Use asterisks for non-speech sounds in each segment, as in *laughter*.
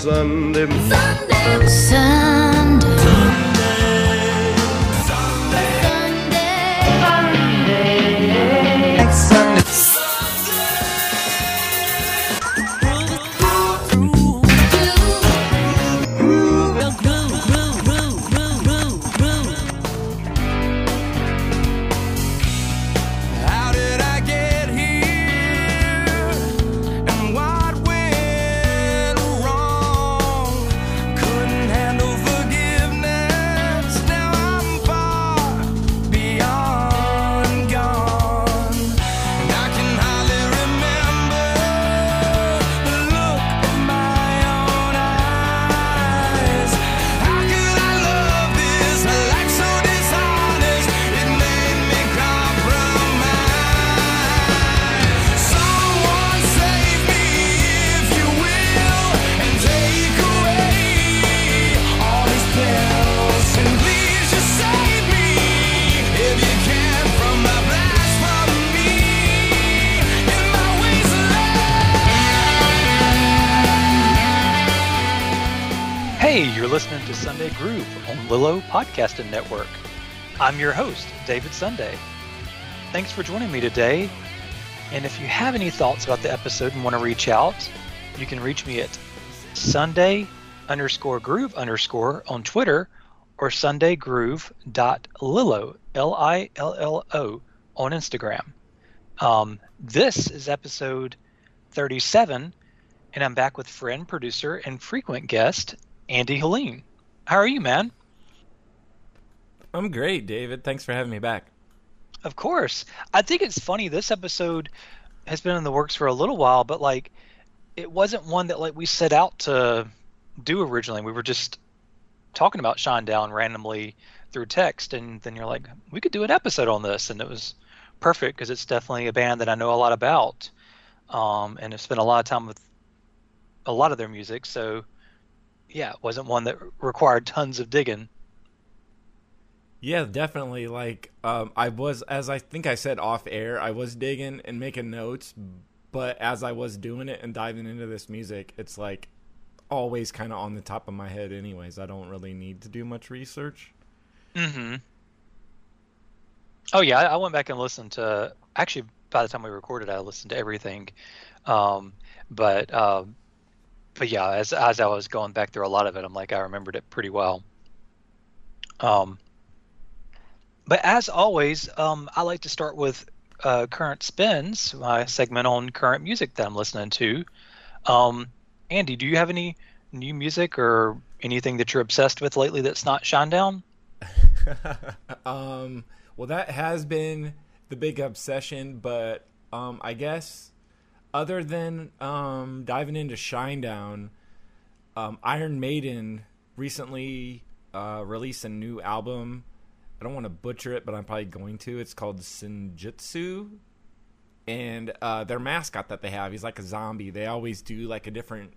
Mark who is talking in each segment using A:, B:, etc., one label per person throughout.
A: Sunday.
B: Sunday. Sunday.
C: Willow Podcasting Network. I'm your host, David Sunday. Thanks for joining me today. And if you have any thoughts about the episode and want to reach out, you can reach me at Sunday underscore groove underscore on Twitter or sundaygroove.lillo, L I L L O, on Instagram. Um, this is episode 37, and I'm back with friend, producer, and frequent guest, Andy Helene. How are you, man?
D: I'm great, David. Thanks for having me back.
C: Of course. I think it's funny. This episode has been in the works for a little while, but like, it wasn't one that like we set out to do originally. We were just talking about Shinedown randomly through text, and then you're like, we could do an episode on this, and it was perfect because it's definitely a band that I know a lot about, um, and have spent a lot of time with a lot of their music. So, yeah, it wasn't one that required tons of digging.
D: Yeah, definitely. Like, um, I was, as I think I said off air, I was digging and making notes, but as I was doing it and diving into this music, it's like always kind of on the top of my head, anyways. I don't really need to do much research.
C: Mm-hmm. Oh yeah, I I went back and listened to. Actually, by the time we recorded, I listened to everything. Um, but um, but yeah, as as I was going back through a lot of it, I'm like I remembered it pretty well. Um, but as always, um, I like to start with uh, current spins, my segment on current music that I'm listening to. Um, Andy, do you have any new music or anything that you're obsessed with lately that's not Shinedown? *laughs*
D: um, well, that has been the big obsession, but um, I guess other than um, diving into Shinedown, um, Iron Maiden recently uh, released a new album. I don't want to butcher it, but I'm probably going to. It's called Senjutsu. And uh, their mascot that they have, he's like a zombie. They always do like a different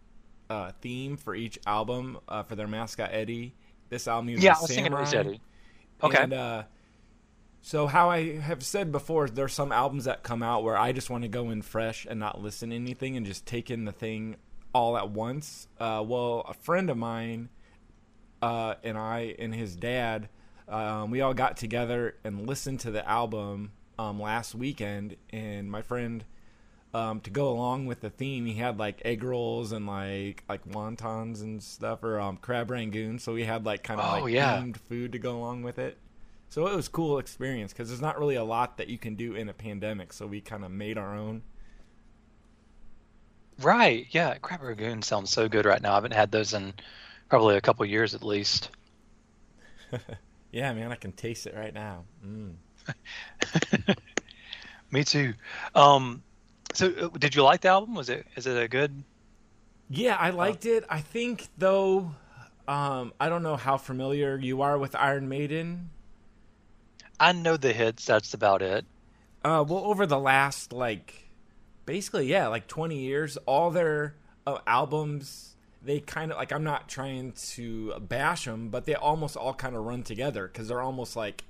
D: uh, theme for each album uh, for their mascot Eddie. This album, he was
C: Yeah, I was thinking it was. Eddie. Okay.
D: And, uh, so how I have said before, there's some albums that come out where I just want to go in fresh and not listen to anything and just take in the thing all at once. Uh, well, a friend of mine uh, and I and his dad, um, we all got together and listened to the album um, last weekend. And my friend, um, to go along with the theme, he had like egg rolls and like like wontons and stuff, or um, crab rangoon. So we had like kind of
C: Oh,
D: like
C: yeah.
D: themed food to go along with it. So it was a cool experience because there's not really a lot that you can do in a pandemic. So we kind of made our own.
C: Right. Yeah. Crab Ragoon sounds so good right now. I haven't had those in probably a couple years at least. *laughs*
D: Yeah, man, I can taste it right now. Mm. *laughs*
C: Me too. Um, so uh, did you like the album? Was it is it a good?
D: Yeah, I liked it. I think though, um, I don't know how familiar you are with Iron Maiden.
C: I know the hits. That's about it.
D: Uh, well, over the last like, basically, yeah, like twenty years, all their uh, albums, they kind of like. I'm not trying to bash them, but they almost all kind of run together because they're almost like,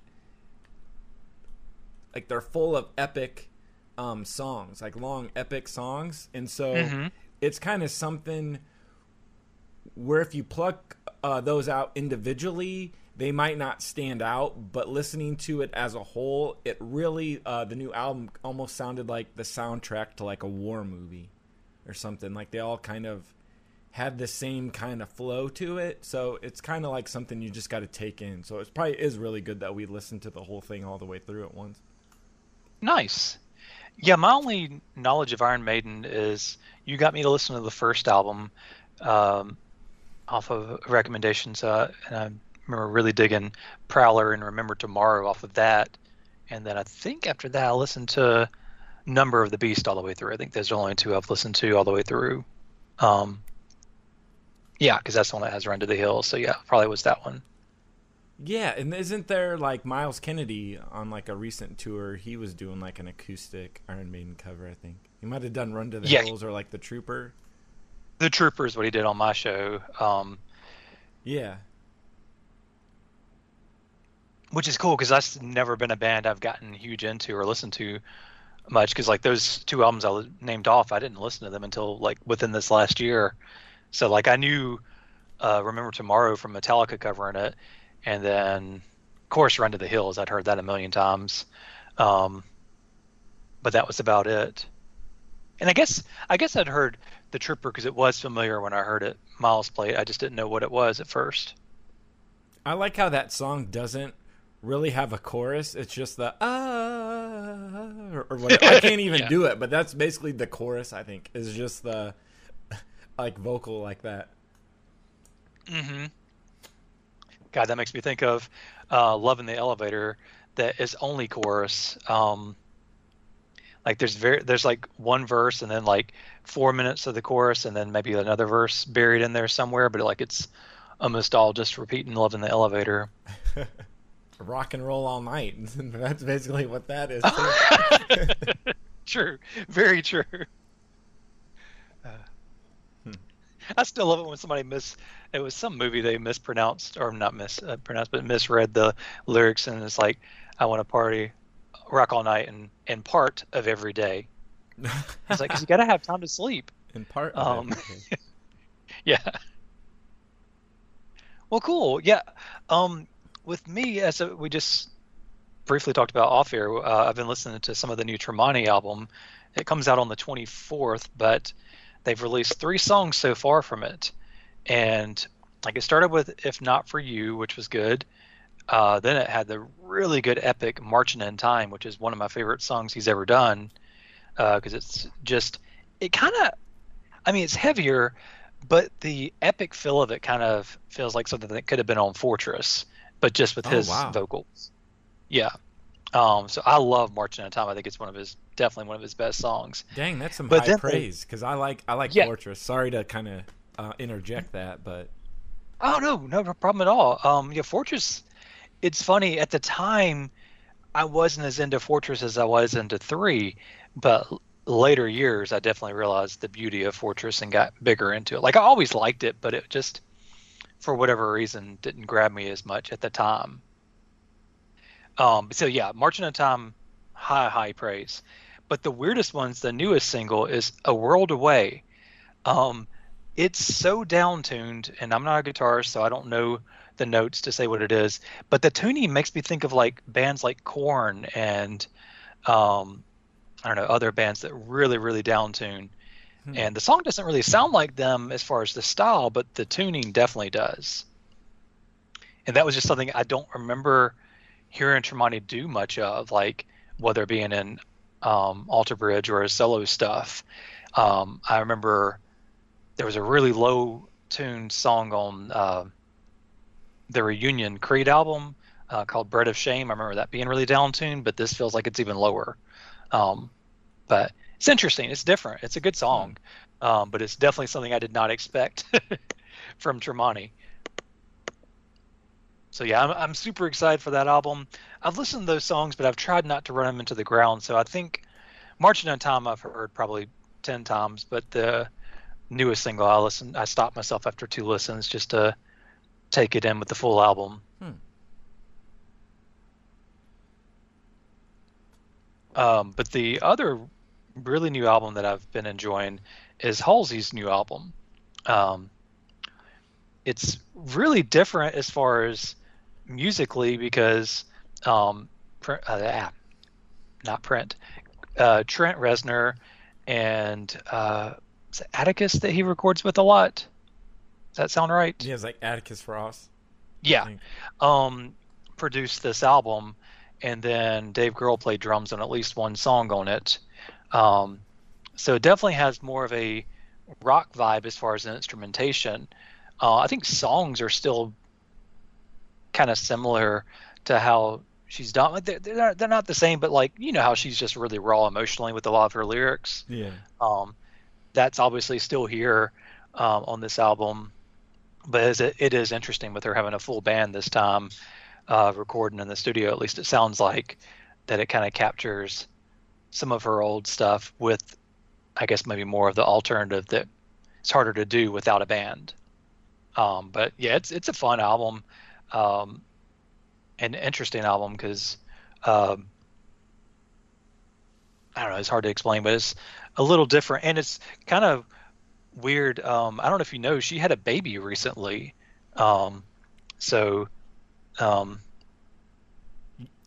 D: like they're full of epic, um, songs, like long epic songs, and so
C: Mhm.
D: it's kind of something where if you pluck uh, those out individually, they might not stand out, but listening to it as a whole, it really uh, the new album almost sounded like the soundtrack to like a war movie or something. Like they all kind of had the same kind of flow to it, so it's kind of like something you just got to take in. So it probably is really good that we listened to the whole thing all the way through at once.
C: Nice. Yeah, my only knowledge of Iron Maiden is you got me to listen to the first album um, off of recommendations, uh, and I remember really digging Prowler and Remember Tomorrow off of that. And then I think after that, I listened to Number of the Beast all the way through. I think those are the only two I've listened to all the way through. Um, yeah, because that's the one that has Run to the Hills. So yeah, probably was that one.
D: Yeah, and isn't there like Myles Kennedy on like a recent tour? He was doing like an acoustic Iron Maiden cover, I think. He might have done Run to the
C: Yeah.
D: Hills or like The Trooper.
C: The Trooper is what he did on my show. Um,
D: Yeah.
C: which is cool because that's never been a band I've gotten huge into or listened to much. Because like those two albums I named off, I didn't listen to them until like within this last year. So like I knew uh, "Remember Tomorrow" from Metallica covering it, and then of course "Run to the Hills." I'd heard that a million times, um, but that was about it. And I guess I guess I'd heard the Trooper because it was familiar when I heard it. Myles play it. I just didn't know what it was at first.
D: I like how that song doesn't really have a chorus. It's just the ah or, or whatever. I *laughs* can't even
C: Yeah.
D: do it, but that's basically the chorus. I think is just the like vocal like that.
C: Mm-hmm. God, that makes me think of uh, "Love in the Elevator." That is only chorus. Um, like there's very there's like one verse and then like four minutes of the chorus and then maybe another verse buried in there somewhere, but like it's almost all just repeating "Love in the Elevator." *laughs*
D: Rock and roll all night. *laughs* that's basically what that is. *laughs*
C: true, very true. Uh, *laughs* I still love it when somebody miss. It was some movie they mispronounced or not mispronounced, but misread the lyrics, and it's like, "I want to party, rock all night, and and part of every day." It's like, 'cause you got to have time to sleep. *laughs*
D: In part. of
C: Um. *laughs* Yeah. Well, cool. Yeah. Um, with me, as a, we just briefly talked about off air, uh, I've been listening to some of the new Tremonti album. It comes out on the 24th, but they've released three songs so far from it. And like it started with "If Not for You," which was good. Uh, then it had the really good epic "Marching in Time," which is one of my favorite songs he's ever done. Because it's just, it kind of, I mean, it's heavier, but the epic feel of it kind of feels like something that could have been on Fortress, but just with
D: Oh,
C: his
D: wow.
C: vocals. Yeah. Um, so I love Marching in Time. I think it's one of his definitely one of his best songs.
D: Dang, that's some
C: But
D: high praise because I like I like
C: Yeah.
D: Fortress. Sorry to kind of uh, interject that, but
C: Oh no, no problem at all. Um, yeah, Fortress. It's funny at the time, I wasn't as into Fortress as I was into Three, but later years I definitely realized the beauty of Fortress and got bigger into it. Like I always liked it, but it just, for whatever reason, didn't grab me as much at the time. Um, so yeah, Marching on Time, high high praise. But the weirdest one's the newest single is A World Away. Um, it's so down tuned, and I'm not a guitarist, so I don't know the notes to say what it is. But the tuning makes me think of like bands like Korn and um, I don't know other bands that really really down tune.
D: Hmm.
C: And the song doesn't really sound like them as far as the style, but the tuning definitely does. And that was just something I don't remember hearing Tremonti do much of, like whether being in um, Alter Bridge or his solo stuff. Um, I remember there was a really low tuned song on uh, the reunion Creed album uh, called Bread of Shame. I remember that being really down tuned, but this feels like it's even lower. Um, but it's interesting. It's different. It's a good song, um, but it's definitely something I did not expect *laughs* from Tremonti. So yeah, I'm, I'm super excited for that album. I've listened to those songs, but I've tried not to run them into the ground. So I think Marching on Time I've heard probably ten times, but the newest single I listened, I stopped myself after two listens just to take it in with the full album.
D: Hmm.
C: Um, but the other really new album that I've been enjoying is Halsey's new album. Um, it's really different as far as musically because um, Pr- uh, not print, uh, Trent Reznor and uh, is it Atticus that he records with a lot. Does that sound right?
D: Yeah, it's like Atticus Ross.
C: Yeah. Um, produced this album, and then Dave Grohl played drums on at least one song on it. Um, so it definitely has more of a rock vibe as far as instrumentation. Uh, I think songs are still kind of similar to how she's done. Like they're, they're not, they're not the same, but like you know how she's just really raw emotionally with a lot of her lyrics.
D: Yeah.
C: Um, that's obviously still here um, on this album, but is it, it is interesting with her having a full band this time, uh, recording in the studio. At least it sounds like that it kind of captures some of her old stuff with, I guess maybe more of the alternative that it's harder to do without a band. Um, but yeah, it's it's a fun album, um, an interesting album because um, I don't know, it's hard to explain, but it's a little different, and it's kind of weird. Um, I don't know if you know, she had a baby recently, um, so um,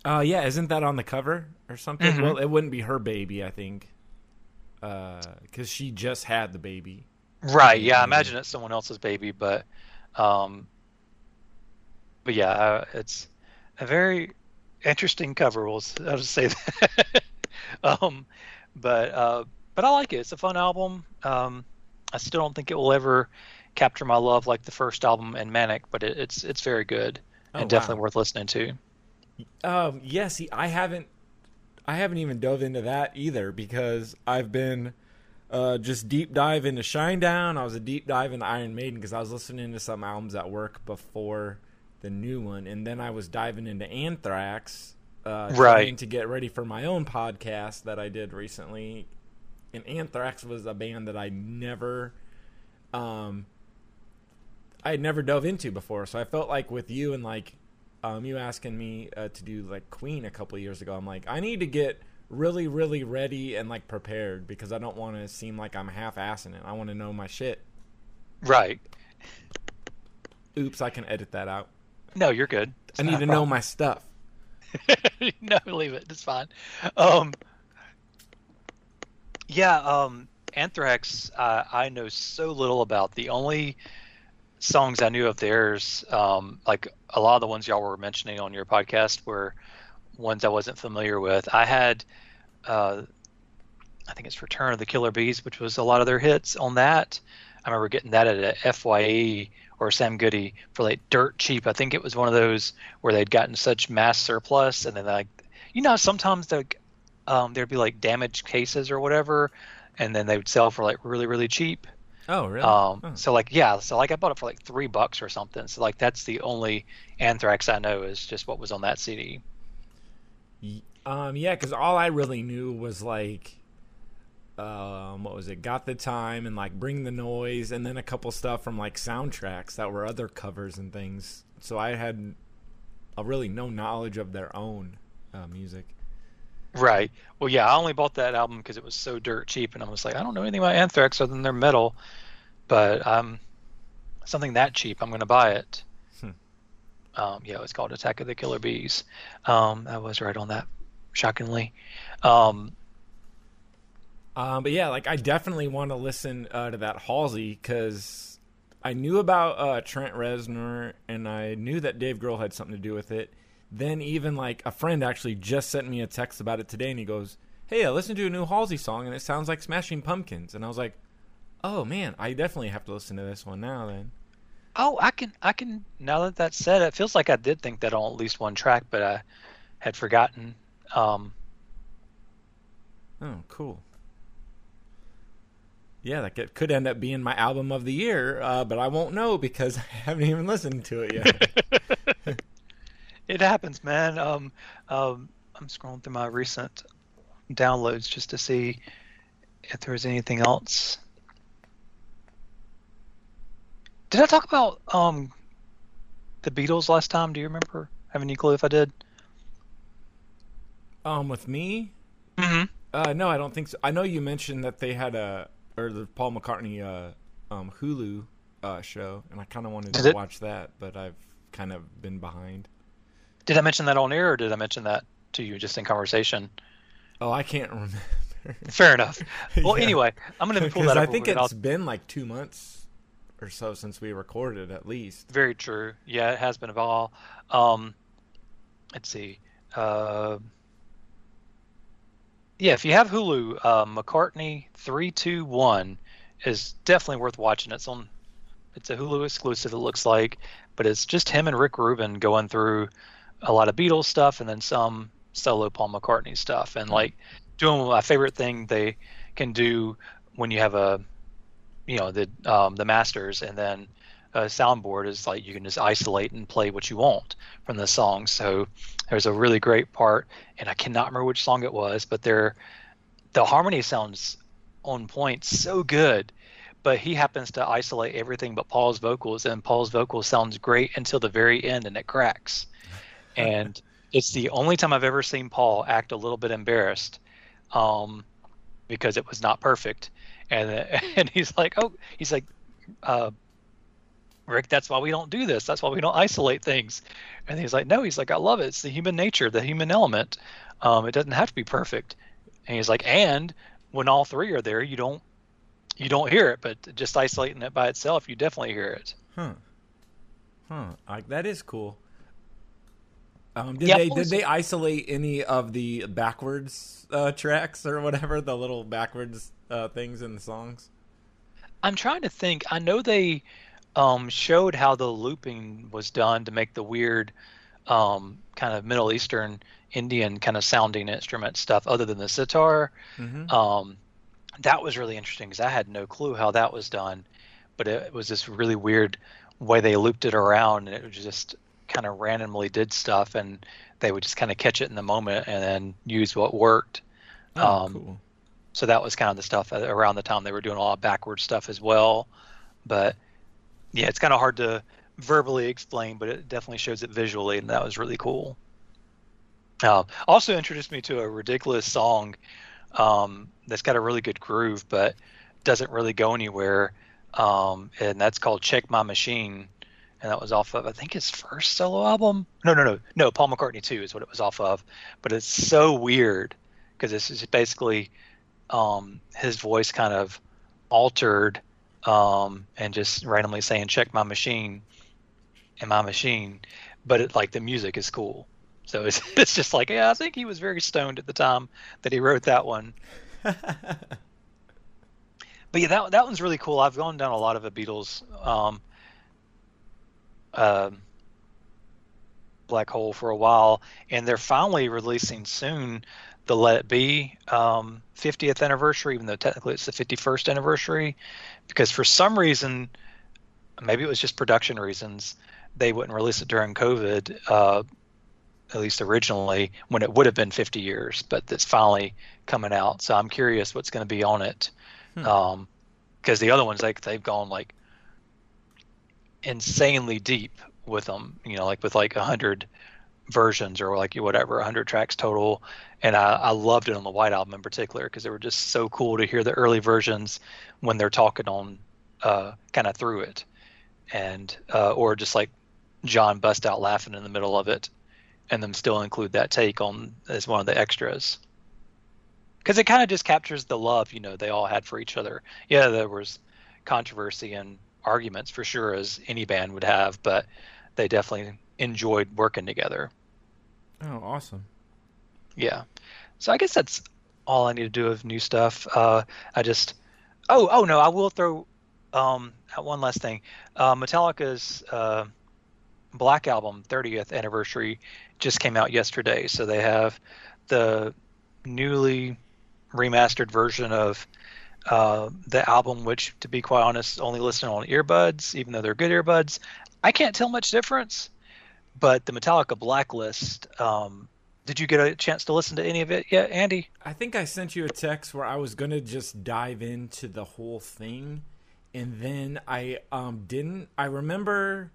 D: Uh, yeah, isn't that on the cover or something?
C: Mhm.
D: Well, it wouldn't be her baby, I think, uh, because she just had the baby.
C: Right. Yeah. I imagine it's someone else's baby, but, um, but yeah, uh, it's a very interesting cover. We'll I'll just say *laughs* that. um, but uh, but I like it. It's a fun album. Um, I still don't think it will ever capture my love like the first album and Manic, but it, it's it's very good
D: Oh,
C: and definitely worth listening to.
D: Um, yeah, see, I haven't, I haven't even dove into that either because I've been uh, just deep dive into Shinedown. I was a deep dive into Iron Maiden because I was listening to some albums at work before the new one, and then I was diving into Anthrax, uh,
C: Right.
D: trying to get ready for my own podcast that I did recently. And Anthrax was a band that I never, um, I had never dove into before. So I felt like with you and like um, you asking me uh, to do like Queen a couple of years ago, I'm like, I need to get really, really ready and like prepared because I don't want to seem like I'm half-assing it. I want to know my shit.
C: Right.
D: Oops, I can edit that out.
C: No, you're good. It's
D: I need to know my stuff. *laughs*
C: no, leave it. It's fine. Um, yeah, um, Anthrax. Uh, I know so little about. The only songs I knew of theirs, um, like a lot of the ones y'all were mentioning on your podcast, were ones I wasn't familiar with. I had, uh, I think it's Return of the Killer Bees, which was a lot of their hits on that. I remember getting that at a FYE or Sam Goody for like dirt cheap. I think it was one of those where they'd gotten such mass surplus, and then like, you know, sometimes the um, there'd be like damaged cases or whatever, and then they would sell for like really really cheap.
D: Oh, really?
C: Um,
D: Oh.
C: So like yeah, so like I bought it for like three bucks or something. So like that's the only Anthrax I know is just what was on that CD.
D: Um, yeah, because all I really knew was like, um, what was it? Got the time and like bring the noise, and then a couple stuff from like soundtracks that were other covers and things. So I had a really no knowledge of their own uh, music.
C: Right. Well, yeah, I only bought that album because it was so dirt cheap, and I was like, I don't know anything about Anthrax other than their metal, but um, something that cheap, I'm going to buy it.
D: Hmm.
C: Um, yeah, it's called Attack of the Killer Bees. Um, I was right on that, shockingly. Um,
D: Um, but yeah, like I definitely want to listen uh, to that Halsey because I knew about uh, Trent Reznor and I knew that Dave Grohl had something to do with it. Then even like a friend actually just sent me a text about it today, and he goes, "Hey, I listened to a new Halsey song and it sounds like Smashing Pumpkins." And I was like, "Oh man, I definitely have to listen to this one now." Then
C: oh, I can, I can. Now that that's said, it feels like I did think that on at least one track, but I had forgotten. Um,
D: oh, cool. Yeah, that could- could end up being my album of the year, uh, but I won't know because *laughs* I haven't even listened to it yet. *laughs*
C: It happens, man. Um, um, I'm scrolling through my recent downloads just to see if there was anything else. Did I talk about um the Beatles last time? Do you remember? Have any clue if I did?
D: um, with me,
C: Mm-hmm.
D: Uh, no, I don't think so. I know you mentioned that they had a or the Paul McCartney uh, um, Hulu uh, show, and I kind of wanted
C: Did
D: to
C: it-
D: watch that, but I've kind of been behind.
C: Did I mention that on air, or did I mention that to you just in conversation?
D: Oh, I can't *laughs* remember.
C: Fair enough. *laughs* Well,
D: Yeah.
C: anyway, I'm going to pull *laughs* that up.
D: I think it's been like two months or so since we recorded, at least.
C: Very true. Yeah, it has been a while. Um, let's see. Uh, yeah, if you have Hulu, uh, McCartney three two one is definitely worth watching. It's on. It's a Hulu exclusive. It looks like, but it's just him and Rick Rubin going through a lot of Beatles stuff and then some solo Paul McCartney stuff, and like doing my favorite thing they can do when you have a, you know, the um, the masters and then a soundboard is like you can just isolate and play what you want from the song. So there's a really great part, and I cannot remember which song it was, but there, the harmony sounds on point, so good. But he happens to isolate everything but Paul's vocals, and Paul's vocals sounds great until the very end, and it cracks. *laughs* And it's the only time I've ever seen Paul act a little bit embarrassed, um, because it was not perfect. And *laughs* and he's like, oh, he's like, uh, Rick, that's why we don't do this. That's why we don't isolate things. And he's like, no, he's like, I love it. It's the human nature, the human element. Um, it doesn't have to be perfect. And he's like, and when all three are there, you don't you don't hear it, but just isolating it by itself, you definitely hear it.
D: Huh. Huh. I, that is cool. Um, did
C: Yeah,
D: they did they isolate any of the backwards uh, tracks or whatever the little backwards uh, things in the songs?
C: I'm trying to think. I know they um, showed how the looping was done to make the weird um, kind of Middle Eastern Indian kind of sounding instrument stuff, other than the sitar.
D: Mhm.
C: Um, that was really interesting because I had no clue how that was done, but it was this really weird way they looped it around, and it just kind of randomly did stuff, and they would just kind of catch it in the moment and then use what worked.
D: Oh,
C: Um,
D: cool.
C: So that was kind of the stuff around the time they were doing a lot of backward stuff as well. But yeah, it's kind of hard to verbally explain, but it definitely shows it visually, and that was really cool. Uh, also introduced me to a ridiculous song um, that's got a really good groove, but doesn't really go anywhere. Um, and that's called "Check My Machine," and that was off of I think his first solo album. No, no, no, no. Paul McCartney too is what it was off of. But it's so weird because this is basically um, his voice kind of altered um, and just randomly saying "check my machine" and my machine, but it, like the music is cool. So it's *laughs* it's just like yeah, I think he was very stoned at the time that he wrote that one. *laughs* But yeah, that that one's really cool. I've gone down a lot of the Beatles um, um black hole for a while, and they're finally releasing soon the Let It Be um, 50th anniversary, even though technically it's the 51st anniversary, because for some reason, maybe it was just production reasons, they wouldn't release it during COVID, uh, at least originally, when it would have been 50 years, but it's finally coming out. So I'm curious what's going to be on it,
D: Hmm.
C: because the other ones like they've gone like insanely deep with them, you know, like with like a hundred versions or like whatever, hundred tracks total. And I, I loved it on the White Album in particular because they were just so cool to hear the early versions when they're talking on uh, kind of through it, and uh, or just like John bust out laughing in the middle of it, and them still include that take on as one of the extras. Because it kind of just captures the love you know they all had for each other. Yeah, there was controversy and arguments for sure, as any band would have, but they definitely enjoyed working together.
D: Oh, awesome.
C: Yeah. So I guess that's all I need to do of new stuff. Uh, I just, oh, oh no, I will throw um, one last thing. Uh, Metallica's uh, Black Album 30th anniversary just came out yesterday. So they have the newly remastered version of uh, the album, which, to be quite honest, only listen on earbuds, even though they're good earbuds. I can't tell much difference, but the Metallica Blacklist. Um, did you get a chance to listen to any of it yet, Andy?
D: I think I sent you a text where I was gonna just dive into the whole thing, and then I um didn't. I remember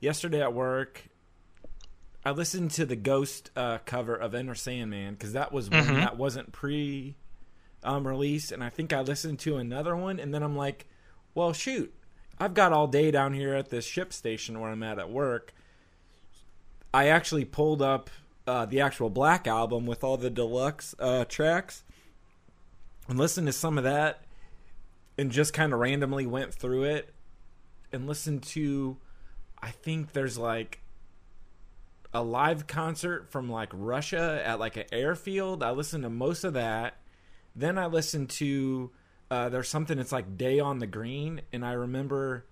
D: yesterday at work, I listened to the Ghost uh, cover of Enter Sandman because that was one
C: Mhm.
D: that wasn't pre um, release, and I think I listened to another one, and then I'm like, well, shoot. I've got all day down here at this ship station where I'm at at work. I actually pulled up uh, the actual Black album with all the deluxe uh, tracks and listened to some of that and just kind of randomly went through it and listened to I think there's like a live concert from like Russia at like an airfield. I listened to most of that. Then I listened to uh, there's something it's like Day on the Green, and I remember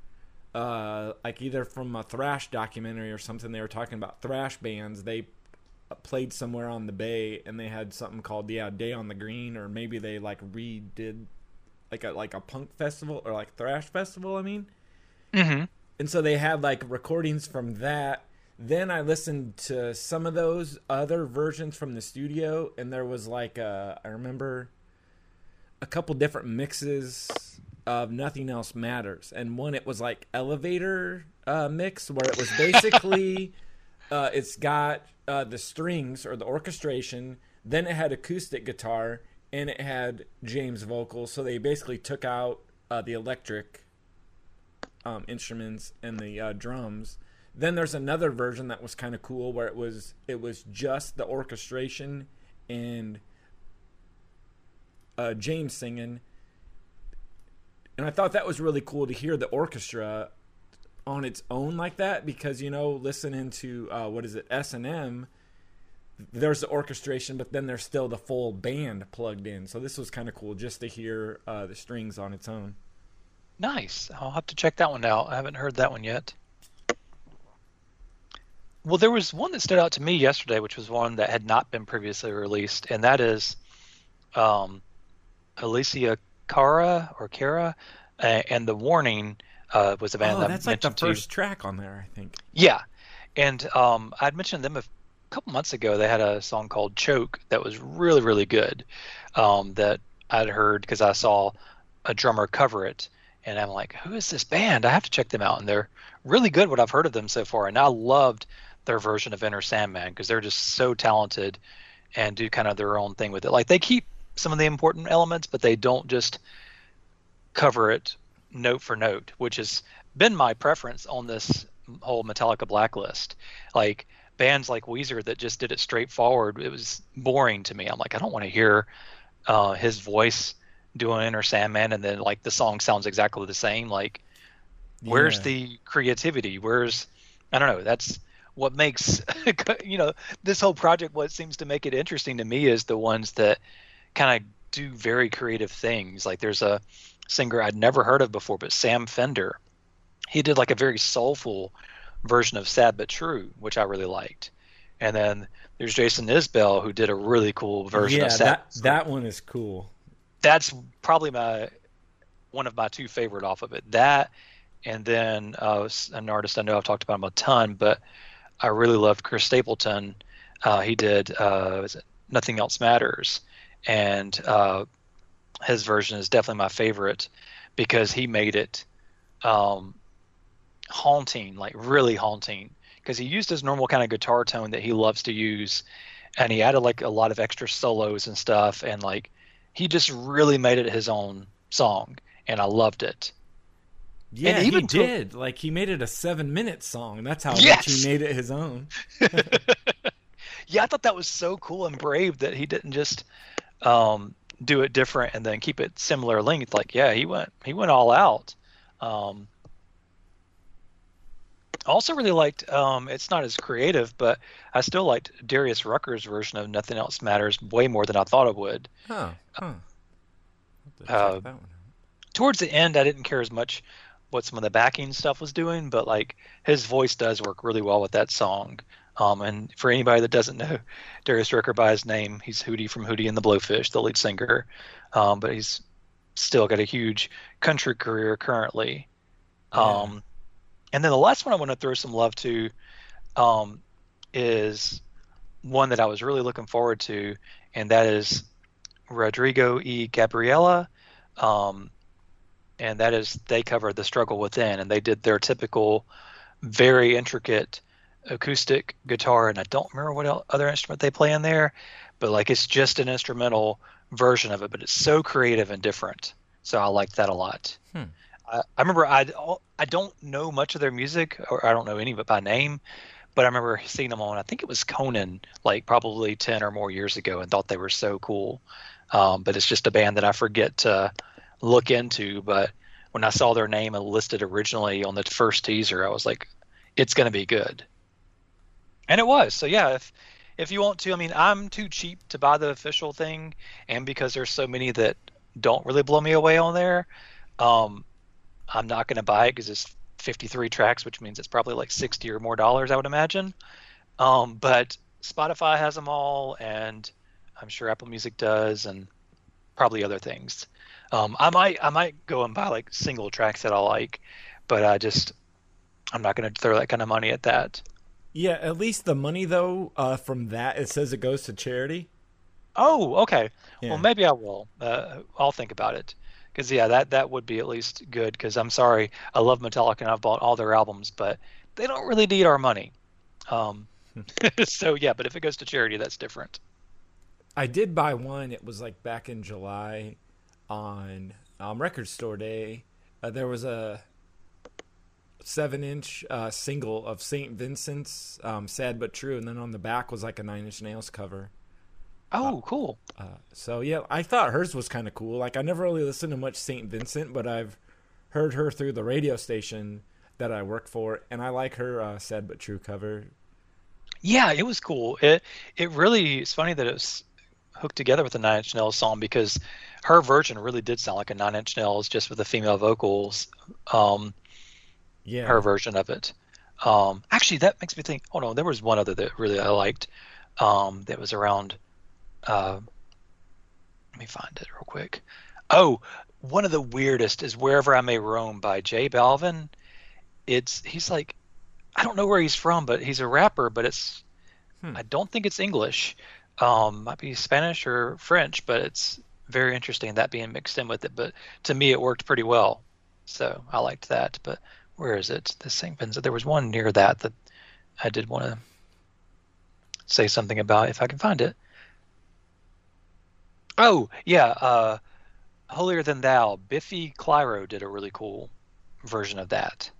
D: uh, like either from a thrash documentary or something they were talking about thrash bands. They played somewhere on the bay, and they had something called yeah Day on the Green, or maybe they like redid like a like a punk festival or like thrash festival. I mean
C: Mm-hmm.
D: and so they had like recordings from that then i listened to some of those other versions from the studio and there was like uh, i remember a couple different mixes of nothing else matters and one it was like elevator uh, mix where it was basically *laughs* uh, it's got uh, the strings or the orchestration then it had acoustic guitar and it had james vocals so they basically took out uh, the electric um, instruments and the uh, drums. Then there's another version that was kind of cool where it was it was just the orchestration and uh, James singing, and I thought that was really cool to hear the orchestra on its own like that because you know listening to uh, what is it S and M. There's the orchestration, but then there's still the full band plugged in. So this was kind of cool just to hear uh, the strings on its own.
C: Nice. I'll have to check that one out. I haven't heard that one yet. Well, there was one that stood out to me yesterday, which was one that had not been previously released, and that is um, Alicia Cara or Kara, uh, and the Warning uh, was a band
D: Oh,
C: that I
D: that's like the
C: mentioned to
D: first track on there, I think.
C: Yeah, and um, I'd mentioned them a couple months ago. They had a song called "Choke" that was really, really good. Um, that I'd heard because I saw a drummer cover it, and I'm like, "Who is this band? I have to check them out." And they're really good. What I've heard of them so far, and I loved their version of Enter Sandman because they're just so talented and do kind of their own thing with it. Like they keep some of the important elements, but they don't just cover it note for note, which has been my preference on this whole Metallica blacklist. Like bands like Weezer that just did it straightforward, it was boring to me. I'm like, I don't want to hear uh, his voice doing Enter Sandman and then like the song sounds exactly the same. Like, where's
D: Yeah.
C: the creativity? Where's I don't know. That's what makes *laughs* you know this whole project. What seems to make it interesting to me is the ones that kind of do very creative things. Like there's a singer I'd never heard of before, but Sam Fender. He did like a very soulful version of Sad But True, which I really liked. And then there's Jason Isbell who did a really cool version
D: yeah,
C: of Sad.
D: that that one is cool.
C: That's probably my one of my two favorite off of it. That and then uh, an artist I know I've talked about him a ton, but I really loved Chris Stapleton. Uh, he did uh, Nothing Else Matters, and uh, his version is definitely my favorite because he made it um, haunting, like really haunting, because he used his normal kind of guitar tone that he loves to use, and he added like a lot of extra solos and stuff, and like he just really made it his own song, and I loved it.
D: Yeah,
C: And even
D: he
C: to-
D: did. Like he made it a seven minute song. That's how much he made it his own. *laughs*
C: yeah, I thought that was so cool and brave that he didn't just um, do it different and then keep it similar length. Like, yeah, he went he went all out. Um, also really liked. Um, it's not as creative, but I still liked Darius Rucker's version of "Nothing Else Matters" way more than I thought it would.
D: Huh. Huh. I'll have to
C: Uh,
D: check that one out.
C: towards the end i didn't care as much what some of the backing stuff was doing but like his voice does work really well with that song um, and for anybody that doesn't know darius rucker by his name he's hootie from hootie and the blowfish the lead singer. Um, but he's still got a huge country career currently. Um, and then the last one i want to throw some love to um, is one that i was really looking forward to and that is rodrigo e gabriela. Um, and that is they covered the struggle within and they did their typical very intricate acoustic guitar and i don't remember what el- other instrument they play in there but like it's just an instrumental version of it but it's so creative and different so i liked that a lot
D: Hmm.
C: I, I remember I I don't know much of their music, or I don't know any of it by name, but I remember seeing them on. I think it was Conan, like probably ten or more years ago, and thought they were so cool. Um, but it's just a band that I forget to look into. But when I saw their name listed originally on the first teaser, I was like, it's going to be good. And it was. So yeah, if if you want to, I mean, I'm too cheap to buy the official thing, and because there's so many that don't really blow me away on there, um, I'm not going to buy it because it's 53 tracks, which means it's probably like 60 or more dollars, I would imagine. Um, but Spotify has them all, and I'm sure Apple Music does, and probably other things. Um, I might I might go and buy like single tracks that I like, but I just I'm not going to throw that kind of money at that.
D: Yeah, at least the money though uh, from that it says it goes to charity.
C: Oh, okay.
D: Yeah.
C: Well, maybe I will. Uh, I'll think about it. Because yeah, that that would be at least good. Because I'm sorry, I love Metallica and I've bought all their albums, but they don't really need our money. Um, *laughs* so yeah, but if it goes to charity, that's different.
D: I did buy one. It was like back in July on um, Record Store Day. Uh, there was a seven inch uh, single of St. Vincent's, um, Sad But True, and then on the back was like a Nine Inch Nails cover.
C: Oh, cool.
D: Uh, so yeah, I thought hers was kind of cool. Like I never really listened to much St. Vincent, but I've heard her through the radio station that I work for, and I like her uh, Sad But True cover.
C: Yeah, it was cool. It it really it's funny that it was hooked together with the Nine Inch Nails song because her version really did sound like a Nine Inch Nails just with the female vocals. Um,
D: Yeah,
C: her version of it. Um, actually, that makes me think. Oh no, there was one other that really I liked. Um, that was around. Uh, let me find it real quick. Oh, one of the weirdest is "Wherever I May Roam" by J Balvin. It's he's like, I don't know where he's from, but he's a rapper. But it's,
D: Hmm.
C: I don't think it's English. Um, might be Spanish or French, but it's very interesting that being mixed in with it. But to me, it worked pretty well, so I liked that. But where is it? The St. Vincent. There was one near that that I did want to say something about if I can find it. Oh yeah, uh, Holier Than Thou. Biffy Clyro did a really cool version of that.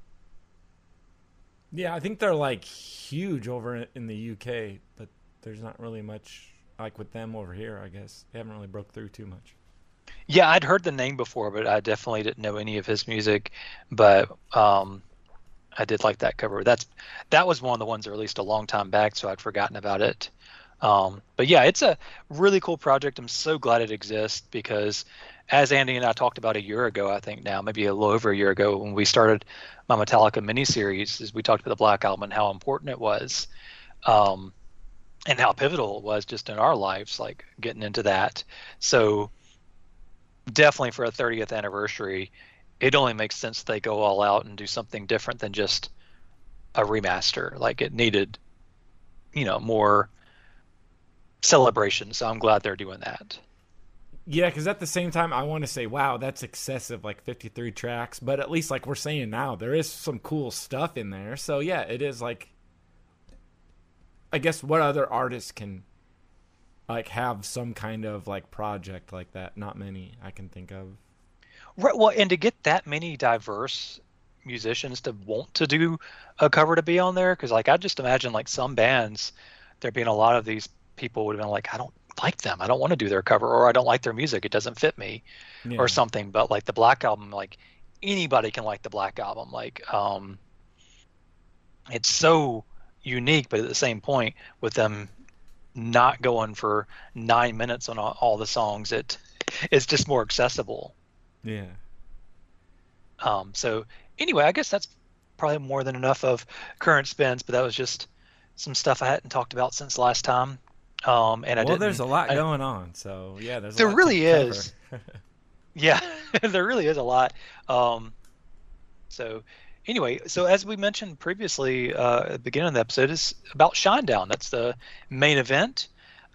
D: yeah. I think they're like huge over in the UK, but there's not really much like with them over here. I guess they haven't really broke through too much.
C: Yeah, I'd heard the name before, but I definitely didn't know any of his music. But um, I did like that cover. That's that was one of the ones that released a long time back, so I'd forgotten about it. Um, but yeah, it's a really cool project. I'm so glad it exists because, as Andy and I talked about a year ago, I think now maybe a little over a year ago when we started my Metallica miniseries, is we talked about the Black Album and how important it was, um, and how pivotal it was just in our lives, like getting into that. So definitely for a 30th anniversary, it only makes sense they go all out and do something different than just a remaster. Like it needed, you know, more celebration. So I'm glad they're doing that.
D: Yeah, because at the same time, I want to say, wow, that's excessive, like 53 tracks. But at least, like we're saying now, there is some cool stuff in there. So yeah, it is like, I guess what other artists can like have some kind of like project like that? Not many I can think of.
C: Right. Well, and to get that many diverse musicians to want to do a cover to be on there, because like I just imagine like some bands, there being a lot of these people would have been like, I don't like them, I don't want to do their cover, or I don't like their music, it doesn't fit me,
D: Yeah.
C: or something. But like the Black Album, like anybody can like the Black Album. Like um, it's so unique, but at the same point, with them not going for nine minutes on all, all the songs, it it's just more accessible.
D: Yeah.
C: Um, so anyway, I guess that's probably more than enough of current spins, but that was just some stuff I hadn't talked about since last time. Um, and I
D: well, there's a lot
C: I-
D: going on, so yeah, there's a
C: There really is. *laughs* Yeah, *laughs* there really is a lot. Um, so anyway, so as we mentioned previously uh, at the beginning of the episode, it's about Shinedown. That's the main event.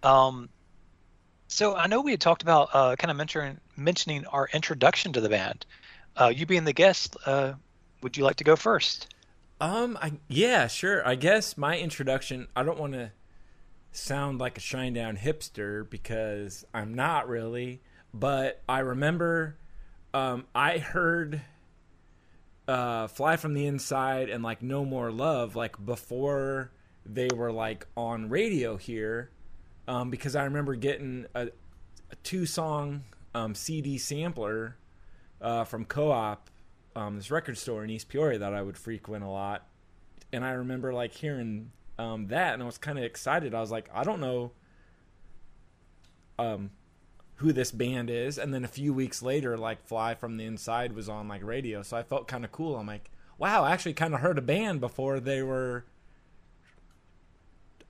C: Um, so I know we had talked about uh, kind of mentioning mentioning our introduction to the band. Uh, you being the guest, uh, would you like to go first?
D: Um, I yeah, sure. I guess my introduction. I don't want to sound like a Shinedown hipster because I'm not really. But I remember, um, I heard uh, Fly from the Inside and like No More Love, like before they were like on radio here, um, because I remember getting a, a two song um, CD sampler uh, from Co op, um, this record store in East Peoria that I would frequent a lot. And I remember like hearing um, that and I was kind of excited. I was like, I don't know um, who this band is. And then a few weeks later, like Fly from the Inside was on like radio. So I felt kind of cool. I'm like, wow, I actually kind of heard a band before they were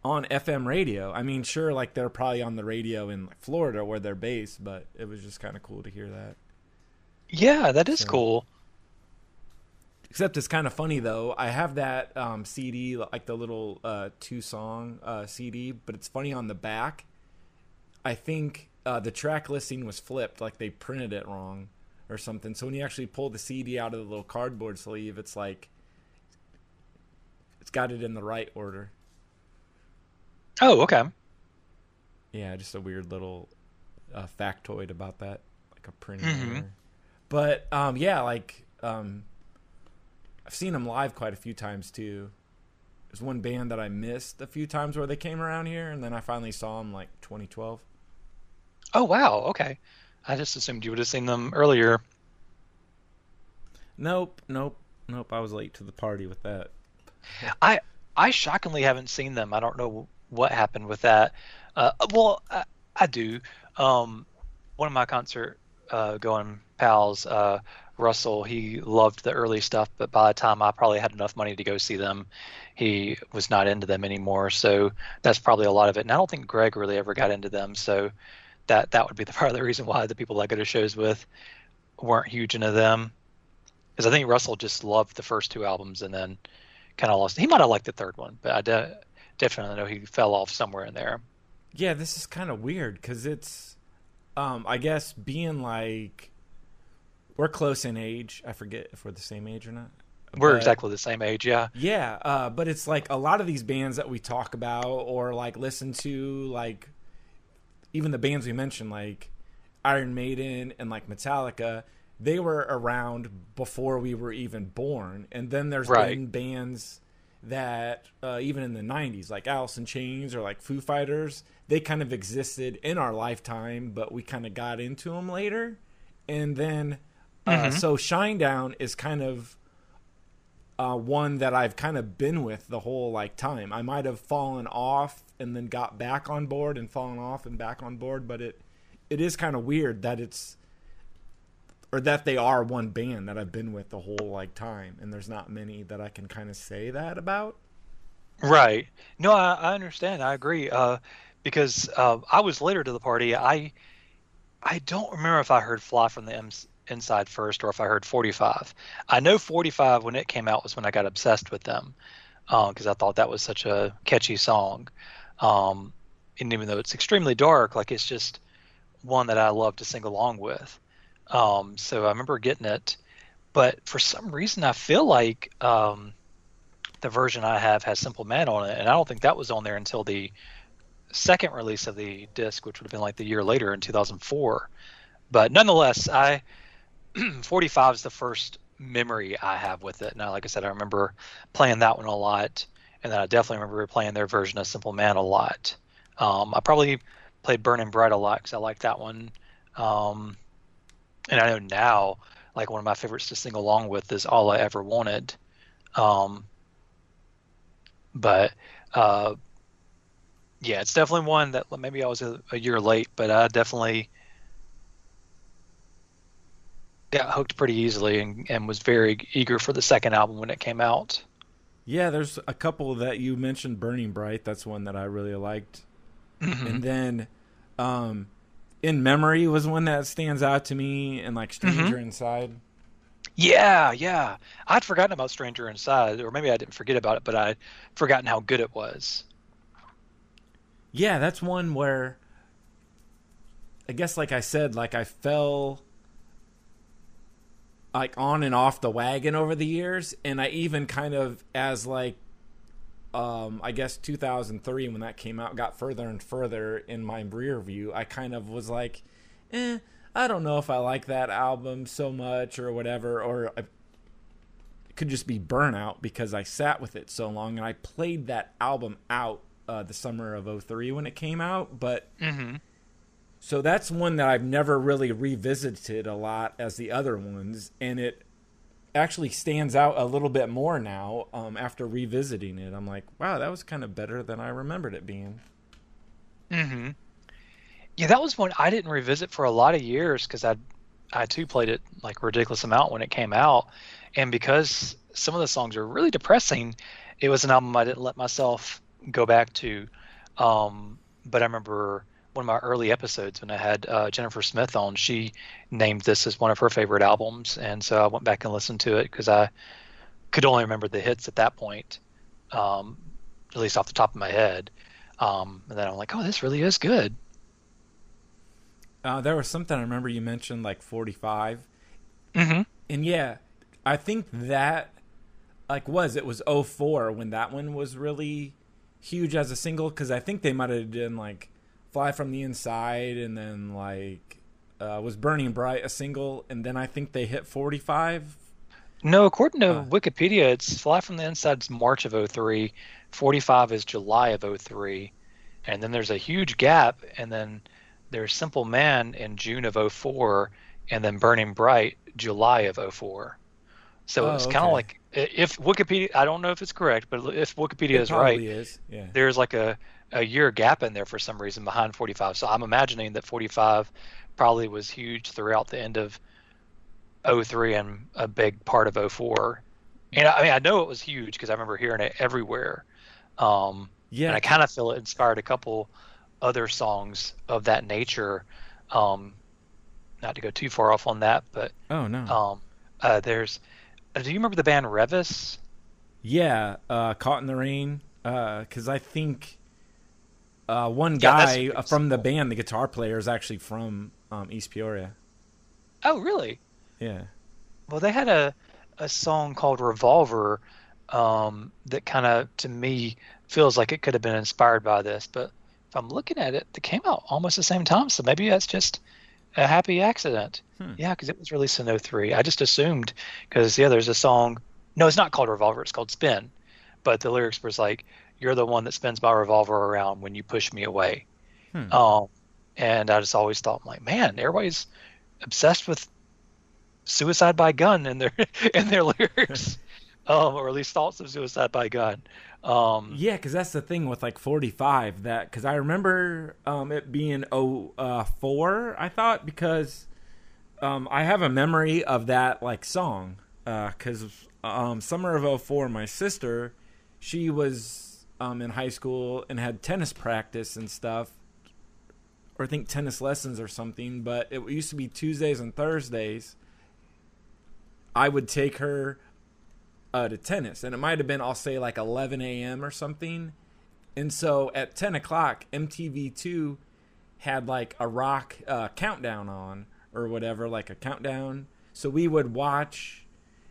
D: on FM radio. I mean, sure, like they're probably on the radio in like, Florida where they're based, but it was just kind of cool to hear that.
C: Yeah, that is
D: So-
C: cool.
D: Except it's kind of funny though. I have that um, CD, like the little uh, two song uh, CD, but it's funny on the back. I think uh, the track listing was flipped, like they printed it wrong or something. So when you actually pull the CD out of the little cardboard sleeve, it's like it's got it in the right order.
C: Oh, okay.
D: Yeah, just a weird little uh, factoid about that, like a printing
C: Mhm.
D: error. But um, yeah, like um, I've seen them live quite a few times too. There's one band that I missed a few times where they came around here, and then I finally saw them like 2012.
C: Oh, wow. Okay. I just assumed you would have seen them earlier.
D: Nope, nope, nope. I was late to the party with that.
C: I I shockingly haven't seen them. I don't know what happened with that. Uh, well, I, I do. Um, one of my concert uh, going pals, uh, Russell, he loved the early stuff, but by the time I probably had enough money to go see them, he was not into them anymore. So that's probably a lot of it. And I don't think Greg really ever got into them. So that that would be the *laughs* part of the reason why the people I go to shows with weren't huge into them. Because I think Russell just loved the first two albums and then kind of lost. He might have liked the third one, but I de- definitely know he fell off somewhere in there.
D: Yeah, this is kind of weird because it's, um, I guess being like, we're close in age. I forget if we're the same age or not.
C: We're
D: But-
C: exactly the same age, yeah.
D: Yeah, uh, but it's like a lot of these bands that we talk about or like listen to, like even the bands we mentioned, like Iron Maiden and like Metallica, they were around before we were even born. And then there's
C: Right.
D: been bands that uh, even in the 90s, like Alice in Chains or like Foo Fighters, they kind of existed in our lifetime, but we kind of got into them later. And then, uh, so Shinedown is kind of uh, one that I've kind of been with the whole like time. I might have fallen off and then got back on board and fallen off and back on board, but it it is kind of weird that it's or that they are one band that I've been with the whole like time, and there's not many that I can kind of say that about.
C: Right. No, I, I understand. I agree. Uh, because uh, I was later to the party. I I don't remember if I heard "Fly from the M- Inside" first or if I heard "45." I know "45" when it came out was when I got obsessed with them because I thought that was such a catchy song. Um, and even though it's extremely dark, like it's just one that I love to sing along with. Um, so I remember getting it, but for some reason I feel like um, the version I have has Simple Man on it, and I don't think that was on there until the second release of the disc, which would have been like the year later in 2004. But nonetheless, I *clears throat* 45 is the first memory I have with it. Now, like I said, I remember playing that one a lot, and then I definitely remember playing their version of Simple Man a lot. Um, I probably played Burning Bright a lot because I liked that one. Um, and I know now, like one of my favorites to sing along with is All I Ever Wanted. Um, but uh, yeah, it's definitely one that maybe I was a, a year late, but I definitely got hooked pretty easily and, and was very eager for the second album when it came out.
D: Yeah, there's a couple that you mentioned. Burning Bright, that's one that I really liked. And then, um, In Memory was one that stands out to me, and like Stranger Inside.
C: Yeah, yeah. I'd forgotten about Stranger Inside, or maybe I didn't forget about it, but I'd forgotten how good it was.
D: Yeah, that's one where I guess like I said, like I fell like on and off the wagon over the years and I even kind of as like um I guess 2003 when that came out got further and further in my rear view, I kind of was like, "Eh, I don't know if I like that album so much or whatever or I could just be burnout because I sat with it so long and I played that album out uh, the summer of 03 when it came out. But
C: Mm-hmm.
D: So that's one that I've never really revisited a lot as the other ones, and it actually stands out a little bit more now um, after revisiting it. I'm like, wow, that was kind of better than I remembered it being.
C: Mm-hmm. Yeah, that was one I didn't revisit for a lot of years because I, I too played it like ridiculous amount when it came out, and because some of the songs are really depressing, it was an album I didn't let myself go back to. Um, but I remember one of my early episodes when I had uh, Jennifer Smith on, she named this as one of her favorite albums, and so I went back and listened to it because I could only remember the hits at that point, um, at least off the top of my head. Um, and then I'm like, oh, this really is good.
D: Uh, there was something I remember you mentioned, like 45.
C: Mm-hmm.
D: And yeah, I think that like was it was 04 when that one was really huge as a single because I think they might have done like Fly from the Inside and then like uh, was Burning Bright a single and then I think they hit 45.
C: No, according to
D: Uh.
C: Wikipedia, it's Fly from the Inside's March of 03, 45 is July of 03, and then there's a huge gap, and then there's Simple Man in June of 04, and then Burning Bright July of 04. So
D: Oh,
C: it's kind of
D: okay.
C: like if Wikipedia, I don't know if it's correct, but if Wikipedia
D: It
C: is right,
D: is. Yeah.
C: there's like a, a year gap in there for some reason behind 45. So I'm imagining that 45 probably was huge throughout the end of 03 and a big part of 04. And I mean, I know it was huge because I remember hearing it everywhere. Um,
D: Yeah.
C: and I kind of feel it inspired a couple other songs of that nature. Um, not to go too far off on that, but
D: oh no.
C: um, uh, there's. Uh, do you remember the band Revis?
D: Yeah, uh, Caught in the Rain. Because I think uh, one guy
C: a
D: uh, from the band, the guitar player, is actually from um, East Peoria.
C: Oh, really?
D: Yeah.
C: Well, they had a a song called Revolver um, that kind of, to me, feels like it could have been inspired by this. But if I'm looking at it, they came out almost the same time, so maybe that's just a happy accident.
D: Hmm.
C: Yeah, because it was released in 03. I just assumed because yeah, there's a song. No, it's not called Revolver. It's called Spin. But the lyrics was like, "You're the one that spins my revolver around when you push me away."
D: Hmm.
C: Um, and I just always thought, like, man, everybody's obsessed with suicide by gun in their *laughs* in their lyrics, *laughs* um, or at least thoughts of suicide by gun. Um,
D: Yeah, because that's the thing with like 45. That because I remember um, it being oh uh, four. I thought because um, I have a memory of that like song because um, summer of 04, my sister, she was um, in high school and had tennis practice and stuff, or I think tennis lessons or something. But it used to be Tuesdays and Thursdays. I would take her uh, to tennis, and it might have been I'll say like 11 a.m. or something. And so at 10 o'clock, MTV2 had like a rock uh, countdown on or whatever, like a countdown. So we would watch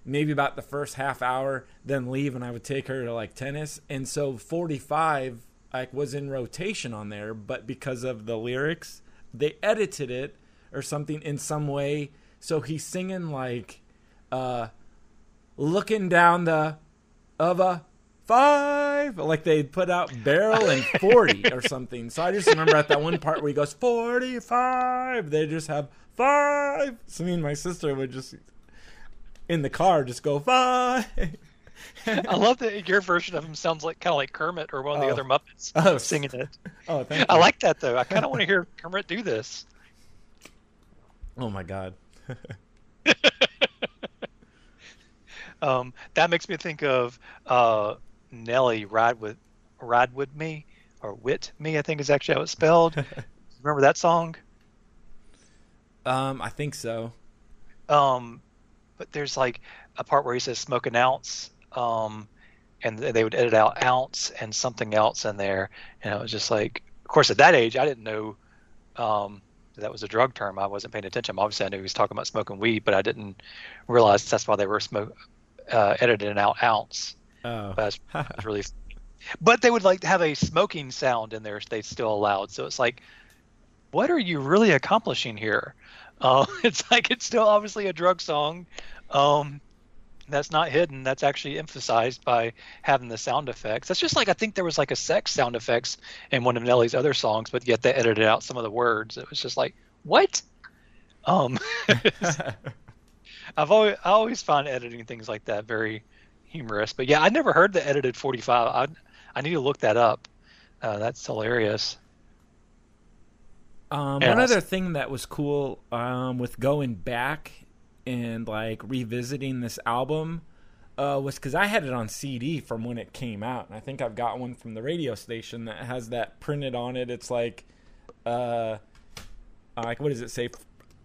D: maybe about the first half hour, then leave, and I would take her to like tennis. And so 45 like was in rotation on there, but because of the lyrics, they edited it or something in some way. So he's singing like uh looking down the of a five like they put out barrel and *laughs* 40 or something so i just remember at that one part where he goes 45 they just have five so me and my sister would just in the car just go bye.
C: I love that your version of him sounds like kind of like Kermit or one of the
D: Oh.
C: other Muppets
D: Oh,
C: singing it.
D: oh thank you
C: I like that though. I kind of want to hear Kermit do this. *laughs*
D: oh my god *laughs*
C: Um, that makes me think of uh, Nelly ride with ride with me or wit me. I think is actually how it's spelled. *laughs* Remember that song?
D: um i think so
C: Um, but there's like a part where he says smoke an ounce, um, and they would edit out ounce and something else in there, and it was just like, of course, at that age, I didn't know um, that, was a drug term. I wasn't paying attention. Obviously, I knew he was talking about smoking weed, but I didn't realize that's why they were smoke uh, editing out ounce.
D: oh
C: That's, *laughs* that's really. But they would like have a smoking sound in there. They still allowed. So it's like, what are you really accomplishing here? Uh, *laughs* it's like it's still obviously a drug song, um, That's not hidden. That's actually emphasized by having the sound effects. That's just like I think there was like a sex sound effects in one of Nelly's other songs, but yet they edited out some of the words. It was just like, what? Um, *laughs* *laughs* I've always I always find editing things like that very humorous. But yeah, I never heard the edited 45. I I need to look that up. Uh, that's hilarious.
D: Um, one other thing that was cool um, with going back and like revisiting this album uh, was because I had it on CD from when it came out, and I think I've got one from the radio station that has that printed on it. It's like, uh, like what does it say?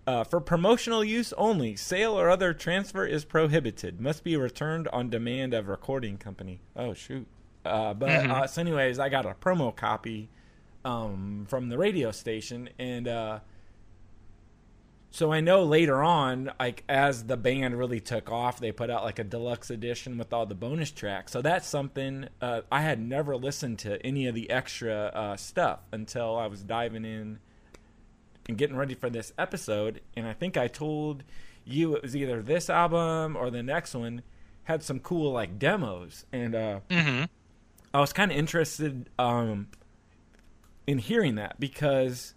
D: Uh, for promotional use only, sale or other transfer is prohibited. Must be returned on demand of recording company. Oh shoot! Uh, but uh, so, anyways, I got a promo copy um, from the radio station, and uh, so I know later on, like as the band really took off, they put out like a deluxe edition with all the bonus tracks. So that's something uh, I had never listened to any of the extra uh, stuff until I was diving in and getting ready for this episode. And I think I told you it was either this album or the next one had some cool like demos, and uh,
C: Mm-hmm.
D: I was kind of interested um, in hearing that because